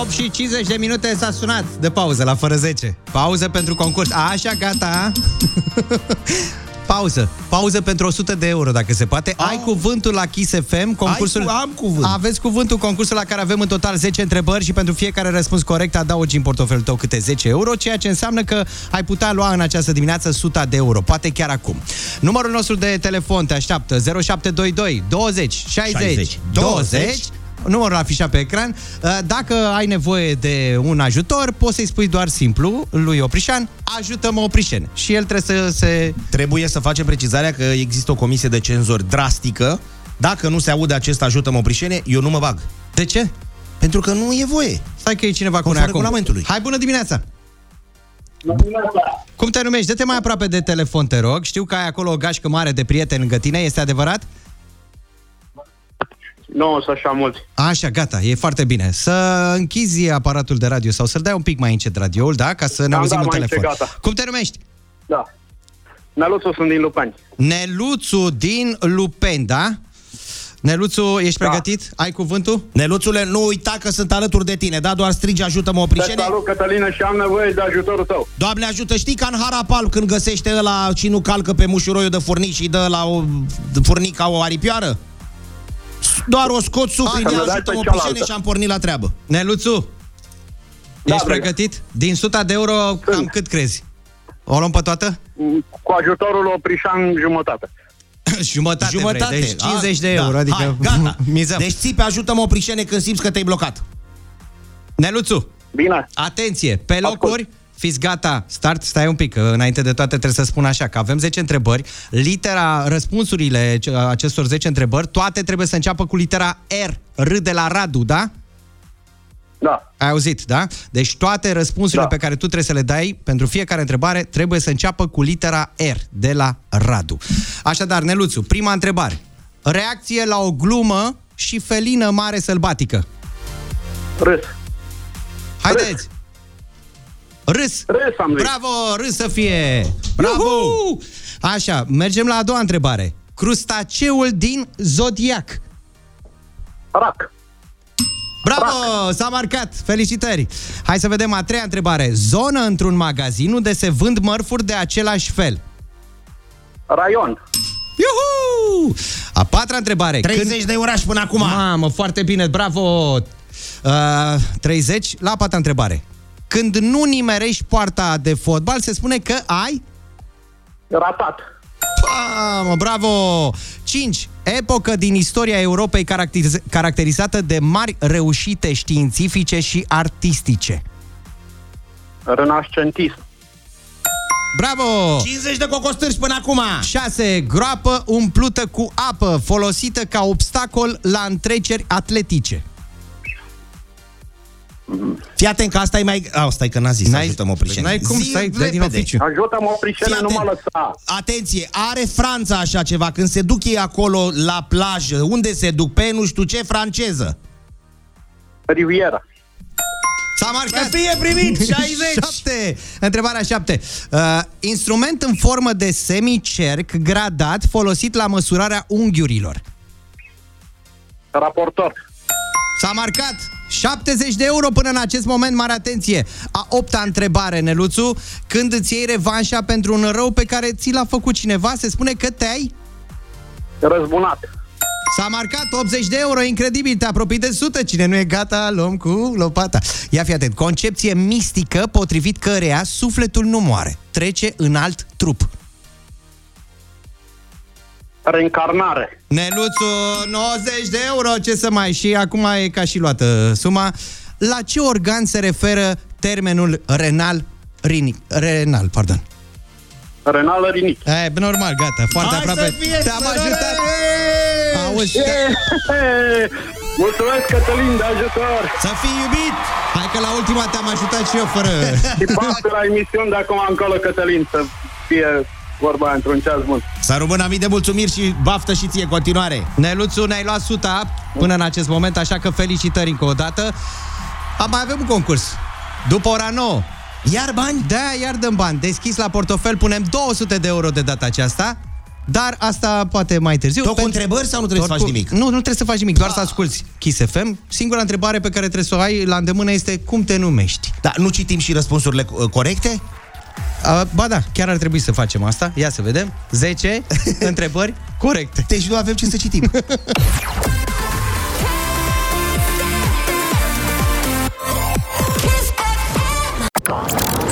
8 și 50 de minute s-a sunat de pauză la fără 10. Pauză pentru concurs. Așa, gata. Pauză. Pauză pentru 100 de euro, dacă se poate. Ai cuvântul la Kiss FM, concursul... cu- am cuvânt. Aveți cuvântul, concursul la care avem în total 10 întrebări și pentru fiecare răspuns corect adaugi în portofelul tău câte 10 euro, ceea ce înseamnă că ai putea lua în această dimineață 100 de euro, poate chiar acum. Numărul nostru de telefon te așteaptă 0722 20 60, 60, 20 numărul afișat pe ecran. Uh, Dacă ai nevoie de un ajutor, poți să-i spui doar simplu lui Oprișan, ajută-mă Oprișen. Și el trebuie să se... Trebuie să facem precizarea că există o comisie de cenzori drastică. Dacă nu se aude acest ajută-mă oprișene, eu nu mă bag. De ce? Pentru că nu e voie. Stai că e cineva cu Conform noi acum. regulamentului. Hai, bună dimineața! Cum te numești? Dă-te mai aproape de telefon, te rog. Știu că ai acolo o gașcă mare de prieteni lângă tine, este adevărat? Nu sunt așa mulți. Așa, gata, e foarte bine. Să închizi aparatul de radio sau să-l dai un pic mai încet radioul, da? Ca să ne Am auzim dat în mai telefon. încet, gata. Cum te numești? Da. Neluțu sunt din Lupani. Neluțu din Lupeni, da? Neluțu, ești pregătit? Ai cuvântul? Neluțule, nu uita că sunt alături de tine, da? Doar strigi ajută-mă Te oprișene. salut, Cătălină, și am nevoie de ajutorul tău. Doamne ajută, știi ca în Harapal când găsește ăla și nu calcă pe mușuroiul de furnic și dă la o de furnic ca o aripioară? Doar o scot sufri Să de mă dai ajută pe mă cealaltă. oprișene și am pornit la treabă. Neluțu, Da, ești dragă. pregătit? Din 100 de euro, cam cât crezi? O luăm pe toată? Cu ajutorul Oprișan jumătate. Jumătate, Jumătate. vrei, deci 50 de Ah, euro, da. adică Hai, gata. mizăm. Deci ții pe ajută-mă oprișene când simți că te-ai blocat. Neluțu, Bine. atenție, pe locuri, fiți gata, start, stai un pic, că înainte de toate trebuie să spun așa, că avem 10 întrebări, litera, răspunsurile ce- acestor 10 întrebări, toate trebuie să înceapă cu litera R, R de la Radu, da? Da. Ai auzit, da? Deci toate răspunsurile Da. pe care tu trebuie să le dai pentru fiecare întrebare trebuie să înceapă cu litera R de la Radu. Așadar, Neluțu, prima întrebare. Reacție la o glumă și felină mare sălbatică. Râs. Haideți! Râs! Râs am zis. Bravo! Râs să fie! Bravo! Așa, mergem la a doua întrebare. Crustaceul din Zodiac. Rac. Bravo! S-a marcat! Felicitări! Hai să vedem a treia întrebare. Zonă într-un magazin unde se vând mărfuri de același fel. Raion. Iuhu! A patra întrebare. 30 de euro până acum. Mamă, foarte bine, bravo! Uh, 30. La a patra întrebare. Când nu nimerești poarta de fotbal, se spune că ai... Ratat. Mamă, bravo! 5. Epocă din istoria Europei caracteriz- caracterizată de mari reușite științifice și artistice. Renascentism. Bravo! 50 de cocostârși până acum. 6. Groapă umplută cu apă, folosită ca obstacol la întreceri atletice. Fii atent că asta e mai... A, stai că n-a zis, N-ai- ajută-mă oprișene. n-ai cum, Zi stai, dă din repede. oficiu. Ajută-mă, Oprișene, Fii nu mă atent. lăsa. Atenție, are Franța așa ceva, când se duc ei acolo la plajă, unde se duc? Pe nu știu ce franceză. Riviera. S-a marcat! Să fie primit! 60! 7. Întrebarea 7. Uh, instrument în formă de semicerc gradat folosit la măsurarea unghiurilor. Raportor. S-a marcat 70 de euro până în acest moment, mare atenție. A opta întrebare, Neluțu. Când îți iei revanșa pentru un rău pe care ți l-a făcut cineva, se spune că te-ai... Răzbunat. S-a marcat 80 de euro, incredibil, te apropii de 100. Cine nu e gata, luăm cu lopata. Ia fi atent, concepție mistică potrivit căreia sufletul nu moare, trece în alt trup. Reîncarnare. Neluțu, 90 de euro, ce să mai... Și acum e ca și luată suma. La ce organ se referă termenul renal rinic? Renal, pardon. Renal rinic. E, normal, gata, foarte Hai aproape. să fie Te-am să ajutat. Auzi, Mulțumesc, Cătălin, de ajutor! Să fii iubit! Hai că la ultima te-am ajutat și eu fără... Și baftă la emisiuni de acum încolo, Cătălin, să fie vorba într-un ceas bun. Să rămână mii de mulțumiri și baftă și ție în continuare. Neluțu, ne-ai luat suta până în acest moment, așa că felicitări încă o dată. Am mai avem un concurs. După ora 9. Iar bani? Da, iar dăm bani. Deschis la portofel, punem 200 de euro de data aceasta. Dar asta poate mai târziu. Tot cu întrebări sau nu trebuie să Doar faci cu- nimic? Nu, nu trebuie să faci nimic, doar să asculti Kiss FM. Singura întrebare pe care trebuie să o ai la îndemână este cum te numești. Da, nu citim și răspunsurile uh, corecte? Uh, ba da, chiar ar trebui să facem asta. Ia să vedem. 10 întrebări corecte. Deci nu avem ce să citim.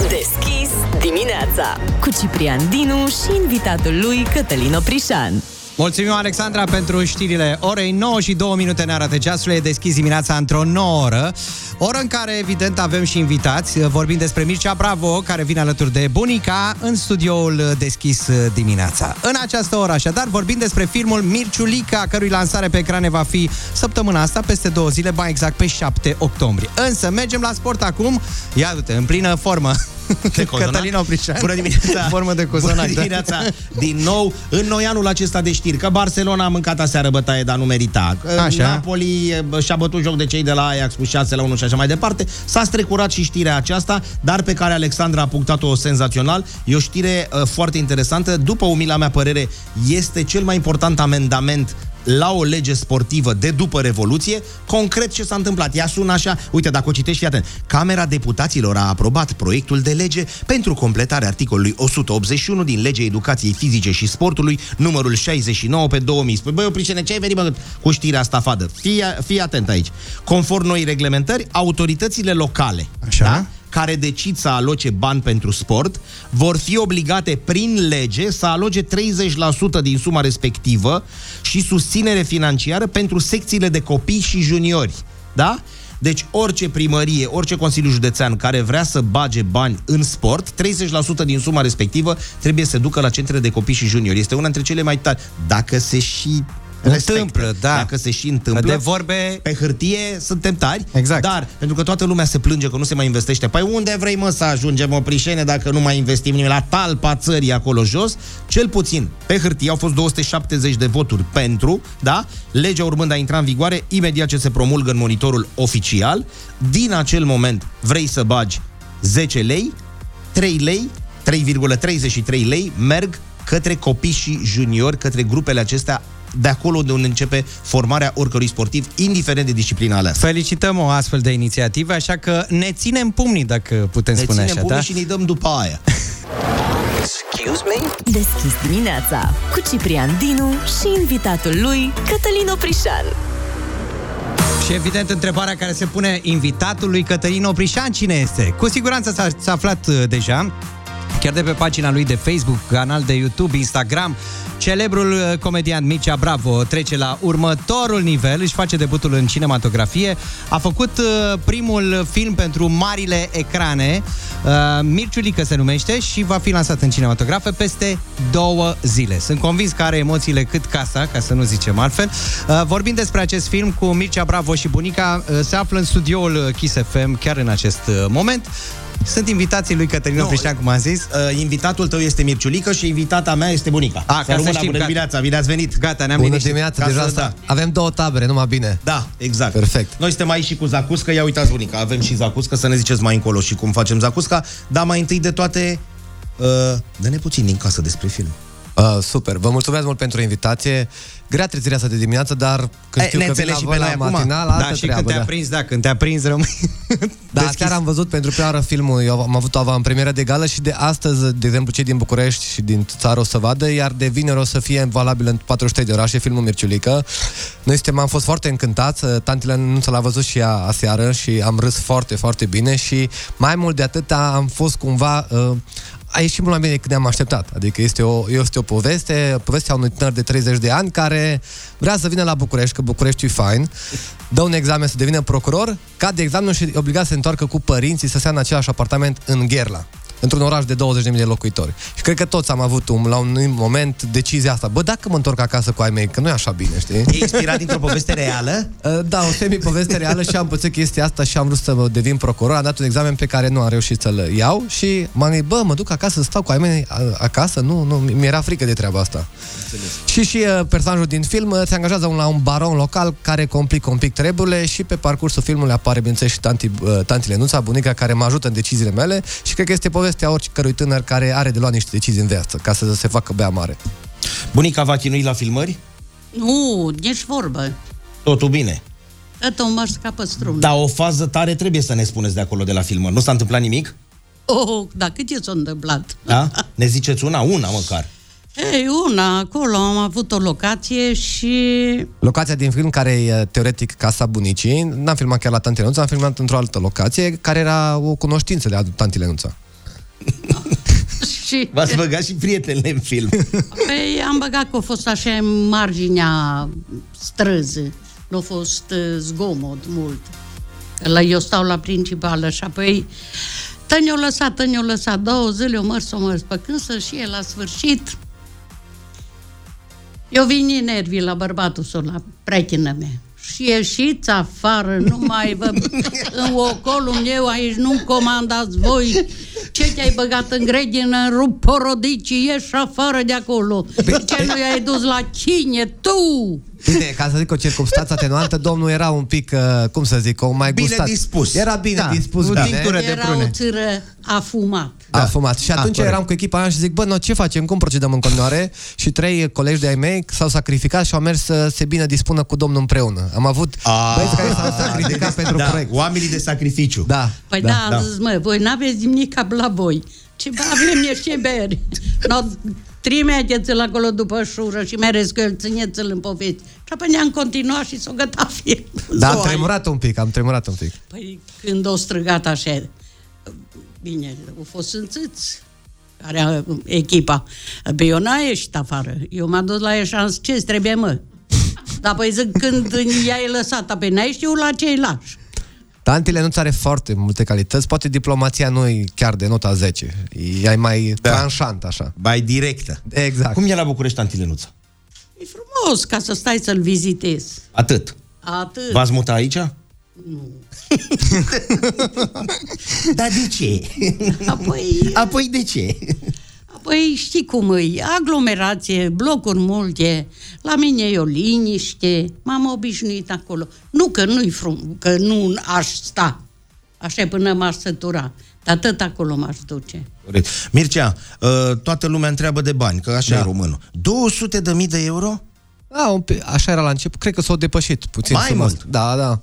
Deschis dimineața cu Ciprian Dinu și invitatul lui Cătălin Oprișan. Mulțumim, Alexandra, pentru știrile orei 9 și 2 minute ne arată ceasul. E deschis dimineața într-o nouă oră. Oră în care, evident, avem și invitați. Vorbim despre Mircea Bravo, care vine alături de bunica în studioul deschis dimineața. În această oră, așadar, vorbim despre filmul Mirciulica, a cărui lansare pe ecrane va fi săptămâna asta, peste două zile, mai exact pe 7 octombrie. Însă, mergem la sport acum. Ia uite, în plină formă. De cozonac? Cătălin Oprișan. Bună dimineața! Formă de cozonac, Bună da. dimineața! Din nou, în noi anul acesta de știri, că Barcelona a mâncat aseară bătaie, dar nu merita. Că Așa. Napoli bă, și-a bătut joc de cei de la Ajax cu 6 la 1 și așa mai departe. S-a strecurat și știrea aceasta, dar pe care Alexandra a punctat-o senzațional. E o știre uh, foarte interesantă. După umila mea părere, este cel mai important amendament la o lege sportivă de după Revoluție, concret ce s-a întâmplat. Ea sună așa, uite, dacă o citești, fii atent. Camera Deputaților a aprobat proiectul de lege pentru completarea articolului 181 din Legea Educației Fizice și Sportului, numărul 69 pe 2000. Spui, băi, Oprișene, ce ai venit, bă, cu știrea asta, fadă? Fii, fii atent aici. Conform noi reglementări, autoritățile locale, Așa. da? Care decid să aloce bani pentru sport, vor fi obligate prin lege să aloce 30% din suma respectivă și susținere financiară pentru secțiile de copii și juniori. Da? Deci orice primărie, orice Consiliu Județean care vrea să bage bani în sport, 30% din suma respectivă trebuie să ducă la centrele de copii și juniori. Este una dintre cele mai tari. Dacă se și Întâmplă, da. Dacă se și întâmplă. De vorbe... Pe hârtie suntem tari, Exact. dar pentru că toată lumea se plânge că nu se mai investește. Păi unde vrei mă să ajungem oprișene dacă nu mai investim nimic? La talpa țării acolo jos, cel puțin pe hârtie au fost 270 de voturi pentru, da? Legea urmând a intra în vigoare imediat ce se promulgă în monitorul oficial. Din acel moment vrei să bagi 10 lei, 3 lei, 3,33 lei merg către copii și juniori, către grupele acestea de acolo de unde începe formarea oricărui sportiv, indiferent de disciplina aleasă. Felicităm o astfel de inițiativă, așa că ne ținem pumnii, dacă putem Ne spune ținem așa, pumnii da? și ne dăm după aia. Excuse me? Deschis dimineața cu Ciprian Dinu și invitatul lui Cătălin Oprișan. Și evident, întrebarea care se pune invitatului Cătălin Oprișan, cine este? Cu siguranță s-a, s-a aflat uh, deja, chiar de pe pagina lui de Facebook, canal de YouTube, Instagram. Celebrul uh, comedian Mircea Bravo trece la următorul nivel, își face debutul în cinematografie. A făcut uh, primul film pentru marile ecrane, uh, Mirciulică se numește și va fi lansat în cinematografe peste două zile. Sunt convins că are emoțiile cât casa, ca să nu zicem altfel. Uh, Vorbind despre acest film cu Mircea Bravo și bunica, uh, se află în studioul uh, Kiss FM chiar în acest uh, moment. Sunt invitații lui Cătălin Oprișan, cum am zis. Uh, invitatul tău este Mirciulică și invitata mea este bunica. A, Să ca să rămână, știm, bună gata. dimineața, bine ați venit. Gata, ne-am Bună liniștit. dimineața, Ca deja să- asta. da. Avem două tabere, numai bine. Da, exact. Perfect. Noi suntem aici și cu Zacuscă, ia uitați bunica, avem și Zacuscă, să ne ziceți mai încolo și cum facem Zacusca, dar mai întâi de toate, uh, dă-ne puțin din casă despre film. Uh, super, vă mulțumesc mult pentru invitație. Grea trezirea asta de dimineață, dar când E, știu ne că vin înțelegi la și pe voi noi la acum? matinal, Da, altă și treabă, când te-a da. prins, da, când te-a prins, rămâi Da, chiar am văzut pentru prima oară filmul, eu am avut o avantpremieră de gală și de astăzi, de exemplu, cei din București și din țară o să vadă, iar de vineri o să fie valabil în 43 de orașe filmul Mirciulică. Noi suntem, am fost foarte încântați, tantile nu s l-a văzut și ea aseară și am râs foarte, foarte bine și mai mult de atâta am fost cumva... Uh, a ieșit mult mai bine decât ne-am așteptat. Adică este o, este o poveste, povestea unui tânăr de 30 de ani care vrea să vină la București, că București e fain, dă un examen să devină procuror, cade examenul și e obligat să se întoarcă cu părinții să stea în același apartament în Gherla într-un oraș de 20.000 de locuitori. Și cred că toți am avut un, la un moment decizia asta. Bă, dacă mă întorc acasă cu ai mei, că nu e așa bine, știi? E inspirat dintr-o poveste reală? Uh, Da, o semi-poveste reală și am pățit chestia asta și am vrut să mă devin procuror. Am dat un examen pe care nu am reușit să-l iau și m-am gândit, bă, mă duc acasă să stau cu ai mei a- acasă? Nu, nu, mi-era frică de treaba asta. Și și uh, personajul din film uh, se angajează un- la un baron local care complică un pic treburile și pe parcursul filmului apare, bineînțeles, și tanti, uh, tantile Nuța, bunica, care mă ajută în deciziile mele și cred că este povestea oricărui tânăr care are de luat niște decizii în viață, ca să se facă bea mare. Bunica va chinui la filmări? Nu, nici vorbă. Totul bine. Tot mă scapă strună. Dar o fază tare trebuie să ne spuneți de acolo, de la filmări. Nu s-a întâmplat nimic? Oh, dar cât e s-a întâmplat? Da? Ne ziceți una, una măcar. Ei, una, acolo am avut o locație și... Locația din film care e teoretic casa bunicii, n-am filmat chiar la Tanti Lenuța, am filmat într-o altă locație care era o cunoștință de Tanti Lenuța. și... V-ați băgat și prietenele în film. Păi am băgat că a fost așa în marginea străzii. Nu a fost uh, zgomot mult. La, eu stau la principală și apoi Tăni o lăsat, tăni o lăsat, două zile o mărs, o mărs, pe când să și el la sfârșit. Eu vin nervii la bărbatul său, la prietena mea. Și ieșiți afară, nu mai vă... în ocolul meu aici nu comandați voi. Ce te-ai băgat în grădină, în rup porodicii, ieși afară de acolo. Ce nu i-ai dus la cine, tu? Bine, ca să zic o circunstanță atenuantă, domnul era un pic, uh, cum să zic, o mai Bine gustat. dispus. Era bine Da, dispus, cu bine. tinctură de Era prune. o țără afumat. A fumat. Și atunci corect. eram cu echipa aia și zic, bă, no, ce facem, cum procedăm în continuare? Și trei colegi de-ai mei s-au sacrificat și au mers să se bine dispună cu domnul împreună. Am avut băieți care s-au sacrificat pentru da, proiect. Oamenii de sacrificiu. Da. Păi da, da, am zis, mă, voi n-aveți nimic la voi. Ce bă, avem niște beri. No, trimeteți-l acolo după șură și mergeți cu el, țineți-l în povesti. Și apoi ne-am continuat și s-o gătat film. Da, am Zoai. tremurat un pic, am tremurat un pic. Păi când o străgat așa, bine, au fost sânțâți care echipa. Pe eu n-a ieșit afară. Eu m-am dus la eșans, ce trebuie, mă? Dar păi zic, când i-ai lăsat, apoi n-ai știut la ce-i lași. Tantile nu are foarte multe calități, poate diplomația nu e chiar de nota 10. E ai mai da. tranșant, așa. Mai directă. Exact. Cum e la București, Tantilenuța? E frumos ca să stai să-l vizitezi. Atât. Atât. V-ați muta aici? Nu. Dar de ce? Apoi... Apoi de ce? Păi știi cum e, aglomerație, blocuri multe, la mine e o liniște, m-am obișnuit acolo. Nu că nu-i frum, că nu aș sta, așa până m-aș sătura, dar tot acolo m-aș duce. Corect. Mircea, uh, toată lumea întreabă de bani, că așa Da. e românul. 200 de mii de euro? Da, un pic, așa era la început. Cred că s-au depășit puțin. Mai suma mult? asta. Da, da.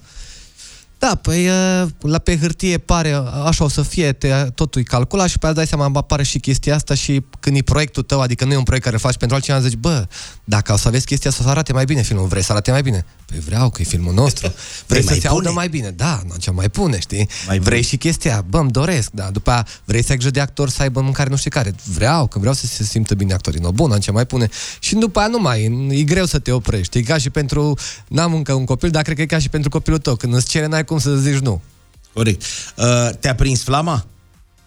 Da, păi uh, la pe hârtie pare așa o să fie, te, totul e calculat și pe aia îți dai seama, apare și chestia asta și când e proiectul tău, adică nu e un proiect care îl faci pentru altcineva, zici, bă, dacă o să aveți chestia asta, să arate mai bine filmul, vrei să arate mai bine? Păi vreau, că e filmul nostru. Vrei mai să se pune? audă mai bine? Da, atunci mai pune, știi? Mai vrei pune. și chestia, bă, îmi doresc, da. După aia vrei să ai grijă de actor să aibă mâncare nu știu care. Vreau, că vreau să se simtă bine actorii. No, bun, atunci mai pune. Și după aia nu mai, e, e greu să te oprești. E ca și pentru, n-am încă un copil, dar cred că e ca și pentru copilul tău. Când îți cere, n-ai cum să zici nu. Corect. Uh, te-a prins flama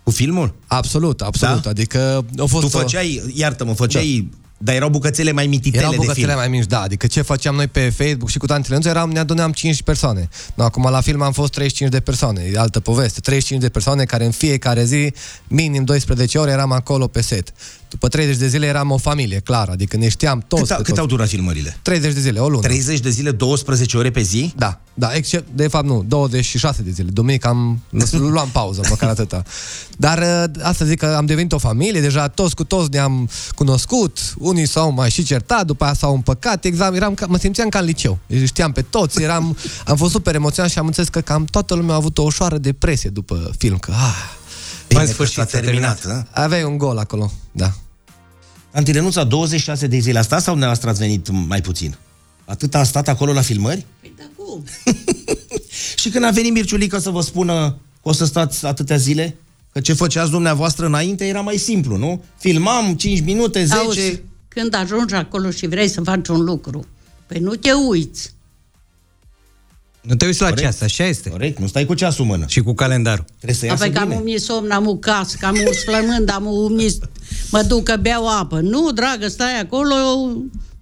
cu filmul? Absolut, absolut. Da? Adică a fost Tu o- făceai, iartă-mă, făceai, dar erau bucățele mai mititele Erau de bucățele film. mai mici, da. Adică ce făceam noi pe Facebook și cu Tantile Lențu, eram, ne adunam 5 persoane. No, acum la film am fost 35 de persoane, e altă poveste. 35 de persoane care în fiecare zi, minim 12 ore, eram acolo pe set. După 30 de zile eram o familie, clar, adică ne știam toți. Cât, a, pe cât toți. au durat filmările? 30 de zile, o lună. 30 de zile, 12 ore pe zi? Da, da, except, de fapt nu, 26 de zile. Duminică am luam pauză, măcar atâta. Dar uh, asta zic că am devenit o familie, deja toți cu toți ne-am cunoscut, unii s-au mai și certat, după aia s-au împăcat, exam, eram, ca, mă simțeam ca în liceu. Deci știam pe toți, eram, am fost super emoționat și am înțeles că cam toată lumea a avut o ușoară depresie după film, că ah, Bine, în că sfârșit s-a s-a terminat, terminat. Aveai un gol acolo, da. Antilenuța, 26 de zile a stat sau dumneavoastră ați venit mai puțin? Atât a stat acolo la filmări? Păi da cum? Și când a venit Mirciulică să vă spună că o să stați atâtea zile? Că ce făceați dumneavoastră înainte era mai simplu, nu? Filmam 5 minute, 10... Auzi, când ajungi acolo și vrei să faci un lucru, păi nu te uiți. Nu te uiți la Corect. ceas, așa este. Corect, nu stai cu ceasul în mână. Și cu calendarul. Trebuie să iasă Apoi că am bine. umnit somn, am un casc, am un flămând, am umnit, mă duc că beau apă. Nu, dragă, stai acolo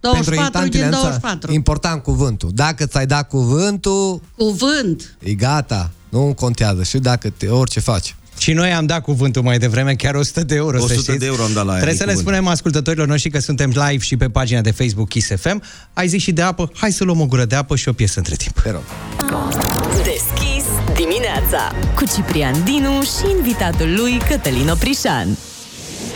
24 din Lența, 24. important cuvântul. Dacă ți-ai dat cuvântul, Cuvânt. e gata. Nu contează. Și dacă te, orice faci. Și noi am dat cuvântul mai devreme, chiar 100 de euro, să 100 știți. de euro am dat la aia, Trebuie e să le cuvânt. spunem ascultătorilor noștri că suntem live și pe pagina de Facebook Kiss FM. Ai zis și de apă, hai să luăm o gură de apă și o piesă între timp. Te rog. Deschis dimineața cu Ciprian Dinu și invitatul lui Cătălin Oprișan.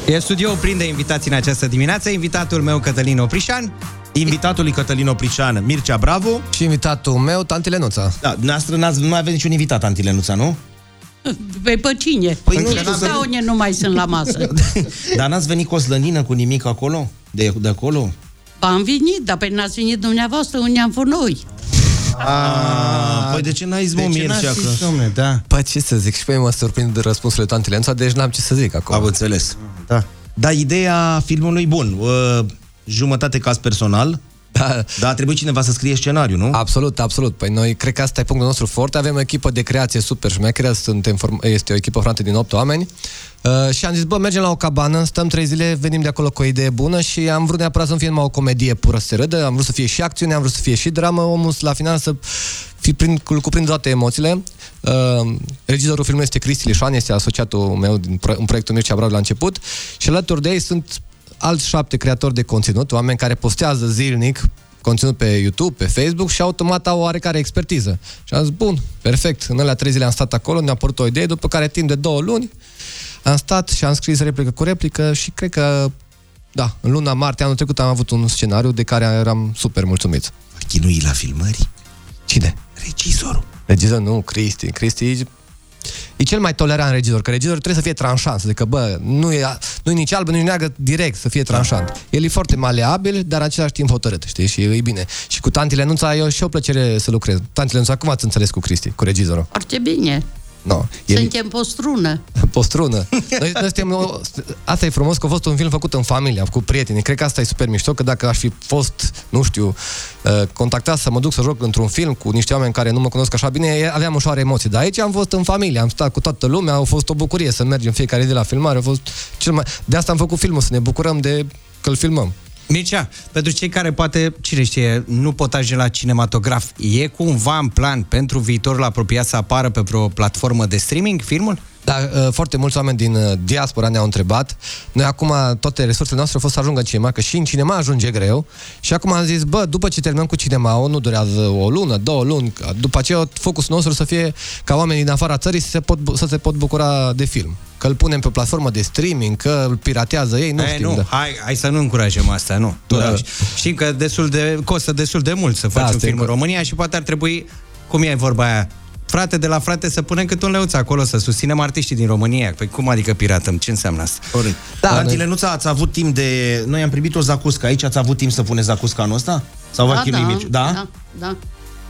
E studio plin de invitații în această dimineață. Invitatul meu, Cătălin Oprișan. Invitatul lui Cătălin Oprișan, Mircea Bravo. Și invitatul meu, Tantile Nuța. Da, dumneavoastră n-ați, nu aveți niciun invitat, Antilenuța, nu? Pe pe cine? Păi Păi nu, Ce dar n-ați scaune nu mai sunt la masă? Dar n-ați venit cu o slănină, cu nimic acolo? De, de acolo? Am venit, dar pe n-ați venit dumneavoastră, unde am fost noi. Ah, păi de ce n-ai zis, mă, De ce Mircea, n-ați că- zis, domne, da. Păi ce să zic, și pe mine mă surprind răspunsurile tantei Lența, deci n-am ce să zic acum. Am înțeles. Da. Dar ideea filmului, bun, uh, jumătate caz personal, Da. dar a trebuit cineva să scrie scenariu, nu? Absolut, absolut. Păi noi cred că asta e punctul nostru foarte. Avem o echipă de creație super șmecheră, suntem form- este o echipă formată din 8 oameni. Uh, și am zis, bă, mergem la o cabană, stăm trei zile, venim de acolo cu o idee bună și am vrut neapărat să nu fie numai o comedie pură să se râdă, am vrut să fie și acțiune, am vrut să fie și dramă, omul la final să fi prin, cuprind toate emoțiile. Uh, regizorul filmului este Cristi Lișoan, este asociatul meu din pro- în proiectul Mircea Brau de la început și alături de ei sunt alți șapte creatori de conținut, oameni care postează zilnic conținut pe YouTube, pe Facebook și automat au oarecare expertiză. Și am zis, bun, perfect, în alea trei zile am stat acolo, ne-a apărut o idee, după care timp de două luni am stat și am scris replică cu replică și cred că, da, în luna martie anul trecut am avut un scenariu de care eram super mulțumit. Chinui la filmări? Cine? Regizorul. Regizor, nu, Cristi. Cristi e cel mai tolerant regizor, că regizorul trebuie să fie tranșant, să zică, bă, nu e, nu e nici alb, nu e neagră, direct, să fie tranșant. El e foarte maleabil, dar în același timp hotărât, știi, și e bine. Și cu tantile Nuța e și o plăcere să lucrez. Tantile Nuța, cum ați înțeles cu Cristi, cu regizorul? Foarte bine. No, el Suntem pe o strună. postrună. Noi, noi suntem, o- asta e frumos că a fost un film făcut în familie, cu prieteni. Cred că asta e super mișto, că dacă aș fi fost, nu știu, uh, contactat să mă duc să joc într-un film cu niște oameni care nu mă cunosc așa bine, aveam ușoare emoții. Dar aici am fost în familie, am stat cu toată lumea, a fost o bucurie să mergem fiecare zi la filmare, a fost cel mai... De asta am făcut filmul, să ne bucurăm de că îl filmăm. Mircea, pentru cei care poate, cine știe, nu pot ajunge la cinematograf, e cumva în plan pentru viitorul apropiat să apară pe vreo platformă de streaming filmul? Da, uh, foarte mulți oameni din uh, diaspora ne-au întrebat. Noi acum toate resursele noastre au fost să ajungă în cinema, că și în cinema ajunge greu. Și acum am zis, bă, după ce terminăm cu cinema, nu durează o lună, două luni, ca- după aceea focusul nostru să fie ca oamenii din afara țării să se pot, bu- să se pot bucura de film. Că îl punem pe platformă de streaming, că îl piratează ei, nu Ei, știm. nu, da. hai, hai să nu încurajăm asta, nu. Tu, Da. Știm că destul de, costă destul de mult să faci un asta e film în că- România și poate ar trebui, cum e vorba aia, frate de la frate să punem cât un leuț acolo, să susținem artiștii din România. Păi cum adică piratăm? Ce înseamnă asta? Corect. Da, Dar, Antilenuța, ați avut timp de... Noi am primit o zacuscă aici, ați avut timp să puneți zacusca anul ăsta? Sau v-a chinuit mici? Da? da, da.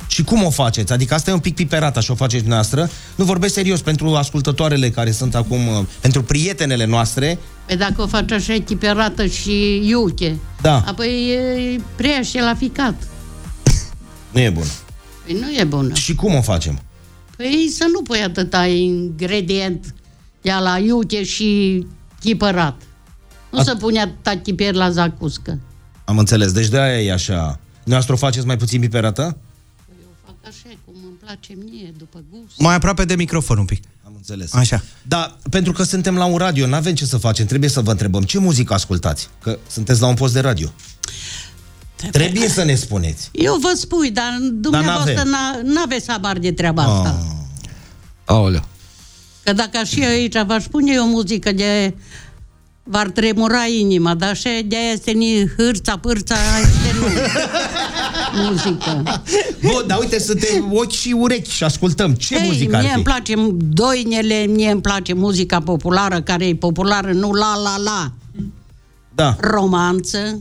Și cum o faceți? Adică asta e un pic piperată și o faceți dumneavoastră. Nu vorbesc serios pentru ascultătoarele care sunt acum, uh, pentru prietenele noastre. Păi dacă o faci așa echiperată și iuche, Da. apoi e prea și la ficat. Nu e bun. Păi nu e bună. Și cum o facem? Păi să nu pui atâta ingredient de la iuche și chipărat. Nu A- să pune atâta chiper la zacuscă. Am înțeles. Deci de aia e așa. Noastră o faceți mai puțin piperată? Fac așa cum îmi place mie, după gust. Mai aproape de microfon un pic. Am înțeles. Așa. Da, pentru că suntem la un radio, n-avem ce să facem. Trebuie să vă întrebăm ce muzică ascultați. Că sunteți la un post de radio. Trebuie să ne spuneți. Eu vă spui, dar dumneavoastră n-avem. n-a- n-aveți habar de treaba asta. Ah. Aoleu. Că dacă și eu aici v-aș pune eu muzică de v-ar tremura inima, dar așa de aia este ni hârța, pârța, este nu. muzică. Bun, dar uite, suntem ochi și urechi și ascultăm. Ce Ei, muzică ar mie fi? îmi place doinele, mie îmi place muzica populară, care e populară, nu la la la. Da. Romanță.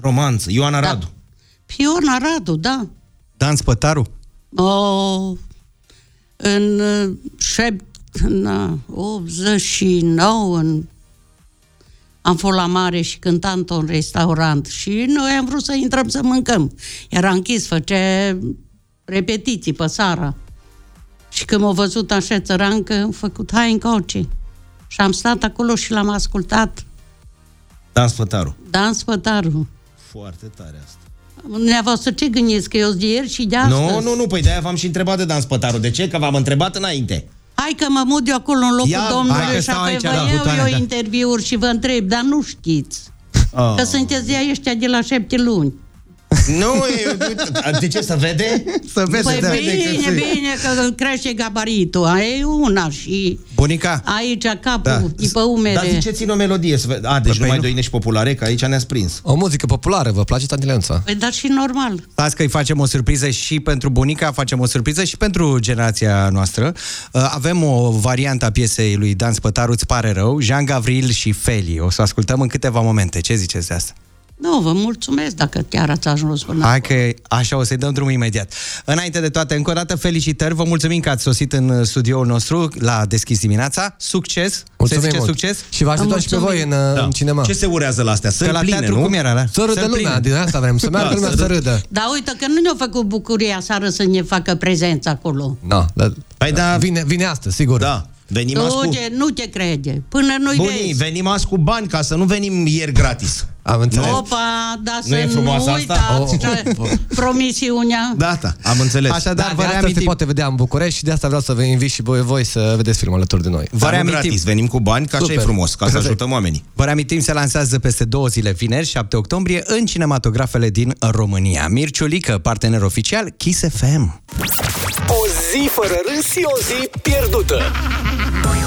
Romanță. Ioana Radu. Piona Radu, da. Dan Spătaru? O, în uh, șep, în uh, 89, în, am fost la mare și cântam într-un restaurant și noi am vrut să intrăm să mâncăm. Era închis, făcea repetiții pe seara. Și când m-a văzut așa țărancă, am făcut hai încoace. Și am stat acolo și l-am ascultat. Dan Spătaru. Dan Spătaru. Foarte tare asta. Dumneavoastră ce gândiți? Că eu de ieri și de astăzi? Nu, nu, nu, păi de-aia v-am și întrebat de Dan Spătaru. De ce? Că v-am întrebat înainte. Hai că mă mut eu acolo în locul Ia, domnului hai că și stau apoi aici vă la iau butoane, eu da. interviuri și vă întreb, dar nu știți. Ah. Că sunteți de ăștia de la șapte luni. Nu, e, de ce să vede? Să vede, Păi da. bine, bine că crește gabaritul, aia e una și Bunica? aici capul, Da. da. pe umere. Dar ziceți-ne o melodie. Să ve- A, deci nu mai doi nești populare, că aici ne-ați prins. O muzică populară, vă place, Tante Leonța? Păi dar și normal. Stați că îi facem o surpriză și pentru bunica, facem o surpriză și pentru generația noastră. Uh, Avem o variantă a piesei lui Dan Spătaru, Îți pare rău, Jean Gavril și Feli. O să ascultăm în câteva momente. Ce ziceți de asta? Nu, vă mulțumesc dacă chiar ați ajuns până Hai că așa o să-i dăm drumul imediat. Înainte de toate, încă o dată felicitări, vă mulțumim că ați sosit în studioul nostru la deschis dimineața. Succes! Mulțumim se zice mult. succes? Și vă ajută și pe voi în, da. în cinema. Ce se urează la astea? Că Să la pline, teatru nu? cum era, da? Să râdă Să-l lumea, pline. din asta vrem, să meargă Da, lumea să să râdă. râdă. Dar uite că nu ne-a făcut bucuria seară să ne facă prezență acolo. Da, da. Păi da, Vine, vine astăzi, sigur. da. Venim azi cu... Nu, te, nu te crede. Până nu-i Bunii, vezi. venim azi cu bani ca să nu venim ieri gratis. Am înțeles. Opa, dar Nu e să frumoasă nu asta? uitați ce- promisiunea. Data, am înțeles. Așadar, Da, vă de asta se reamintim. poate vedea în București și de asta vreau să vă invit și voi, voi să vedeți filmul alături de noi. Vă Dar nu reamintim. gratis, venim cu bani, că așa Super. e frumos, ca să Perfect. ajutăm oamenii. Vă reamintim, se lansează peste două zile, vineri, 7 octombrie, în cinematografele din România. Mirciu Lică, partener oficial, Kiss FM. O zi fără râs și o zi pierdută.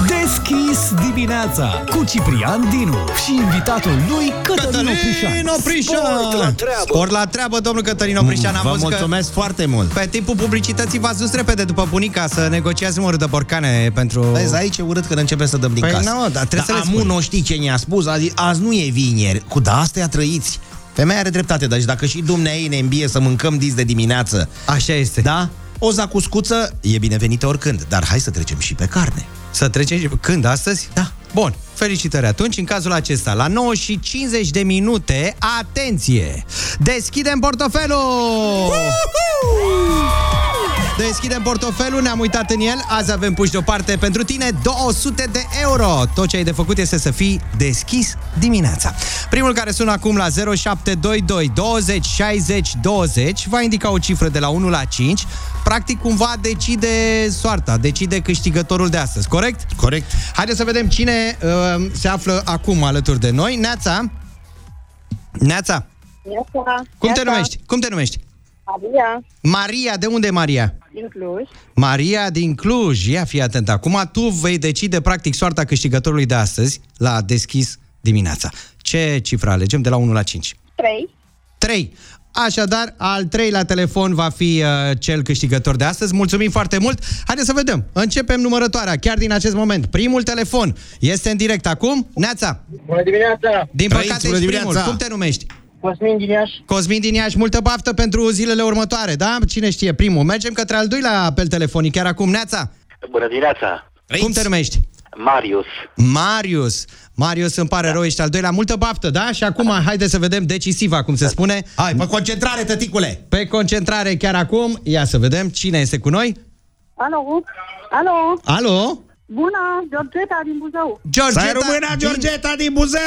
Deschis dimineața cu Ciprian Dinu și invitatul lui Cătălin Oprișan. Sport la treabă. Sport la treabă, domnul Cătălin Oprișan. Am Vă văzut că mulțumesc foarte mult. pe timpul publicității v-ați dus repede după bunica să negociați numărul de borcane pentru... Vezi, aici e urât când începem să dăm din Păi casă. nu, dar trebuie să le amu spui. nu știi ce ne-a spus, azi, azi nu e vineri. Cu da, asta a trăiți. Femeia are dreptate, dar și dacă și dumneai ne îmbie să mâncăm dis de dimineață, Așa este. da? O zacuscuță e binevenită oricând, dar hai să trecem și pe carne. Să trecem și... Când? Astăzi? Da. Bun, felicitări atunci. În cazul acesta, la 9 și 50 de minute, atenție! Deschidem portofelul! Deschidem portofelul, ne-am uitat în el, azi avem puși deoparte pentru tine 200 de euro. Tot ce ai de făcut este să fii deschis dimineața. Primul care sună acum la 0722 20 60 20 va indica o cifră de la 1 la 5. Practic cumva decide soarta, decide câștigătorul de astăzi, corect? Corect. Haideți să vedem cine uh, se află acum alături de noi. Neața? Neața? Cum te numești? Cum te numești? Maria, Maria, de unde e Maria? din Cluj. Maria din Cluj. Ia fi atent. Acum tu vei decide practic soarta câștigătorului de astăzi la deschis dimineața. Ce cifră alegem de la 1 la 5? 3. 3. Așadar, al treilea telefon va fi uh, cel câștigător de astăzi. Mulțumim foarte mult. Haideți să vedem. Începem numărătoarea chiar din acest moment. Primul telefon este în direct acum. Neața. Bună dimineața! Din Trăiți, păcate bună ești dimineața. primul. Cum te numești? Cosmin din Iași. Cosmin din Iași, multă baftă pentru zilele următoare, da? Cine știe, primul. Mergem către al doilea apel telefonic, chiar acum. Neața, Bună dimineața! cum te numești? Marius. Marius. Marius, îmi pare rău, ești al doilea. Multă baftă, da? Și acum, haide să vedem decisiva, cum se spune. Hai, pe concentrare, tăticule! Pe concentrare chiar acum. Ia să vedem cine este cu noi. Alo? Alo? Alo? Bună! Georgeta din Buzău. Georgeta. Să ai româna, din- Georgeta din Buzău!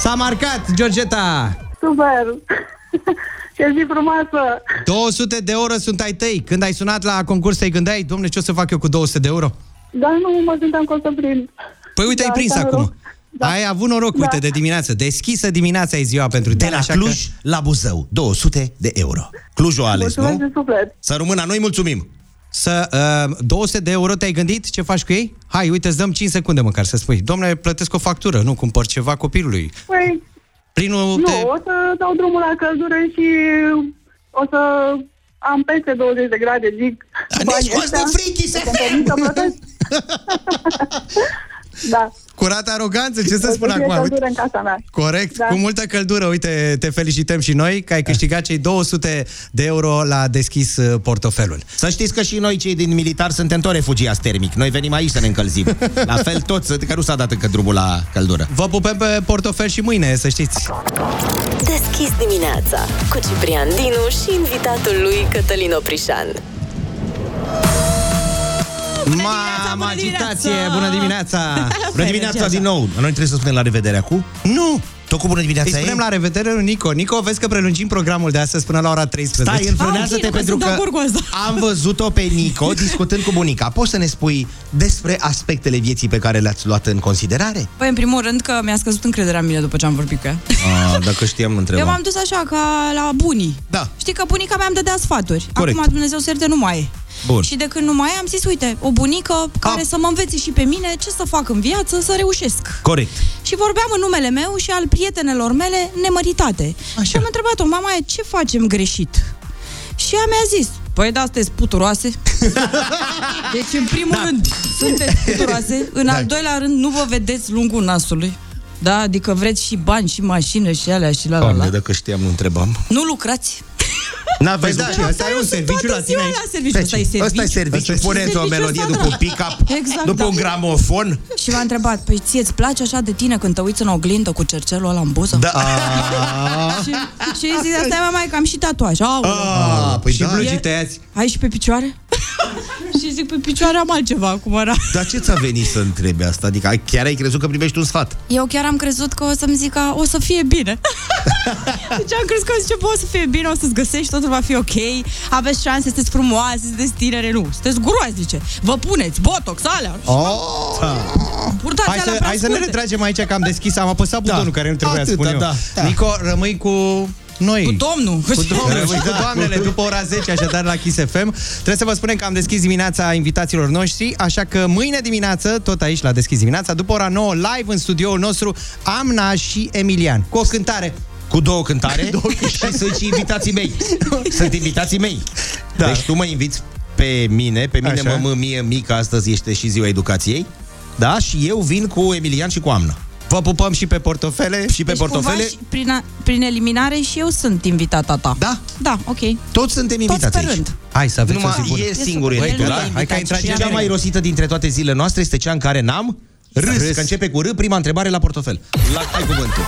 S-a marcat, Georgeta. Super! Ce zi frumoasă! 200 de euro sunt ai tăi. Când ai sunat la concurs, te gândeai, domne, ce o să fac eu cu 200 de euro? Dar nu mă gândeam că o să prind. Păi uite, Da, ai prins asta acum. noroc. Da. Ai avut noroc, uite, de dimineață. Deschisă dimineața e ziua pentru De tine, la așa Cluj la Buzău, 200 de euro. Clujul a ales, Mulțumesc nu? de suflet. Să rămână, noi mulțumim! Să, uh, 200 de euro te-ai gândit? Ce faci cu ei? Hai, uite, îți dăm 5 secunde măcar să spui. Domnule, plătesc o factură, nu cumpăr ceva copilului. Păi, Plinul nu, te... o să dau drumul la căldură și o să am peste 20 de grade, zic. ne-ai banii scos ăștia, de frichi, să-mi permit să plătesc. da. Curat aroganță, ce să O spun fie acum? căldură Uite, în casa mea. corect, Da. cu multă căldură. Uite, te felicităm și noi că ai câștigat cei 200 de euro la deschis uh, portofelul. Să știți că și noi, cei din militar, suntem tot refugiați termic. Noi venim aici să ne încălzim. La fel toți, că nu s-a dat încă drumul la căldură. Vă pupem pe portofel și mâine, să știți. Deschis dimineața cu Ciprian Dinu și invitatul lui Cătălin Oprișan. Mamă, agitație! Bună dimineața! Bună dimineața din nou! Noi trebuie să spunem la revedere acum? Nu! Tot cu bună dimineața Îi spunem e? la revedere lui Nico. Nico, vezi că prelungim programul de astăzi până la ora 13. Stai, înfrânează-te Ah, ok, pentru sunt că de acord cu asta. am văzut-o pe Nico discutând cu bunica. Poți să ne spui despre aspectele vieții pe care le-ați luat în considerare? Păi, în primul rând că mi-a scăzut încrederea în mine după ce am vorbit cu ea. A, dacă știam, nu Eu întrebam. m-am dus așa ca la bunii. Da. Știi că bunica mea îmi dădea sfaturi. Corect. Acum Dumnezeu să ierte, nu mai e. Bun. Și de când nu mai e, am zis, uite, o bunică care să mă învețe și pe mine ce să fac în viață, să reușesc. Corect. Și vorbeam în numele meu și al prietenelor mele nemăritate. Așa. Și am întrebat-o, mama, ce facem greșit? Și ea mi-a zis, păi da, sunteți puturoase. deci, în primul da. rând, sunteți puturoase. În da. al doilea rând, nu vă vedeți lungul nasului. Da, adică vreți și bani, și mașină, și alea, și la la Doamne, la. dacă știam, nu întrebam. Nu lucrați. N-aveți Păi da, ce? asta e un serviciu la tine aici. La serviciu, ăsta e serviciu. Ăsta e serviciu. Puneți o Serviciul melodie ăsta, după un da. pick-up, Exact, după da. un gramofon. Și m-a întrebat, păi ție îți place așa de tine când te uiți în oglindă cu cercelul ăla în buză? Da. și, și îi zic, asta e mai că am și tatuaj. Aoleu. Ah, păi și da. blugii tăiați. Ai și pe picioare? și zic, pe picioare am altceva, cum era. Dar ce ți-a venit să întrebi asta? Adică ai- chiar ai crezut că primești un sfat? Eu chiar am crezut că o să-mi zică, o să fie bine. deci am crezut că zice, bă, o să fie bine, o să-ți găsești, totul va fi ok, aveți șanse, sunteți frumoase, sunteți tinere, nu, sunteți groaznice. Vă puneți botox, alea. Oh, da. Purtați Hai alea să, prea hai să ne scurte. retragem aici că am deschis, am apăsat Da. butonul care nu trebuia să Atâta, spun eu. da, da. Nico, rămâi cu noi. Cu domnul. Cu domnul și Da. cu doamnele după ora 10, așadar la Kiss FM. Trebuie să vă spunem că am deschis dimineața invitațiilor noștri, așa că mâine dimineață, tot aici la Deschis dimineața, după ora 9, live în studioul nostru, Amna și Emilian, cu o cântare. Cu două cântare și sunt și invitații mei. Sunt invitații mei. Da. Deci tu mă inviți pe mine, pe mine Așa. mă mă mie mică, astăzi este și ziua educației. Da, și eu vin cu Emilian și cu Amna. Vă pupăm și pe portofele. Și pe Deci portofele. cumva și prin, a, prin eliminare și eu sunt invitata ta. Da? Da, ok. Toți suntem Toți invitați pe aici. rând. Hai să aveți Numai o zi bună. e singurul Băi, e tu, da? da? Hai că ai intrat Și cea am mai rosită dintre toate zilele noastre este cea în care n-am râs, Râs. că începe cu R, prima întrebare la portofel. La ai cuvântul.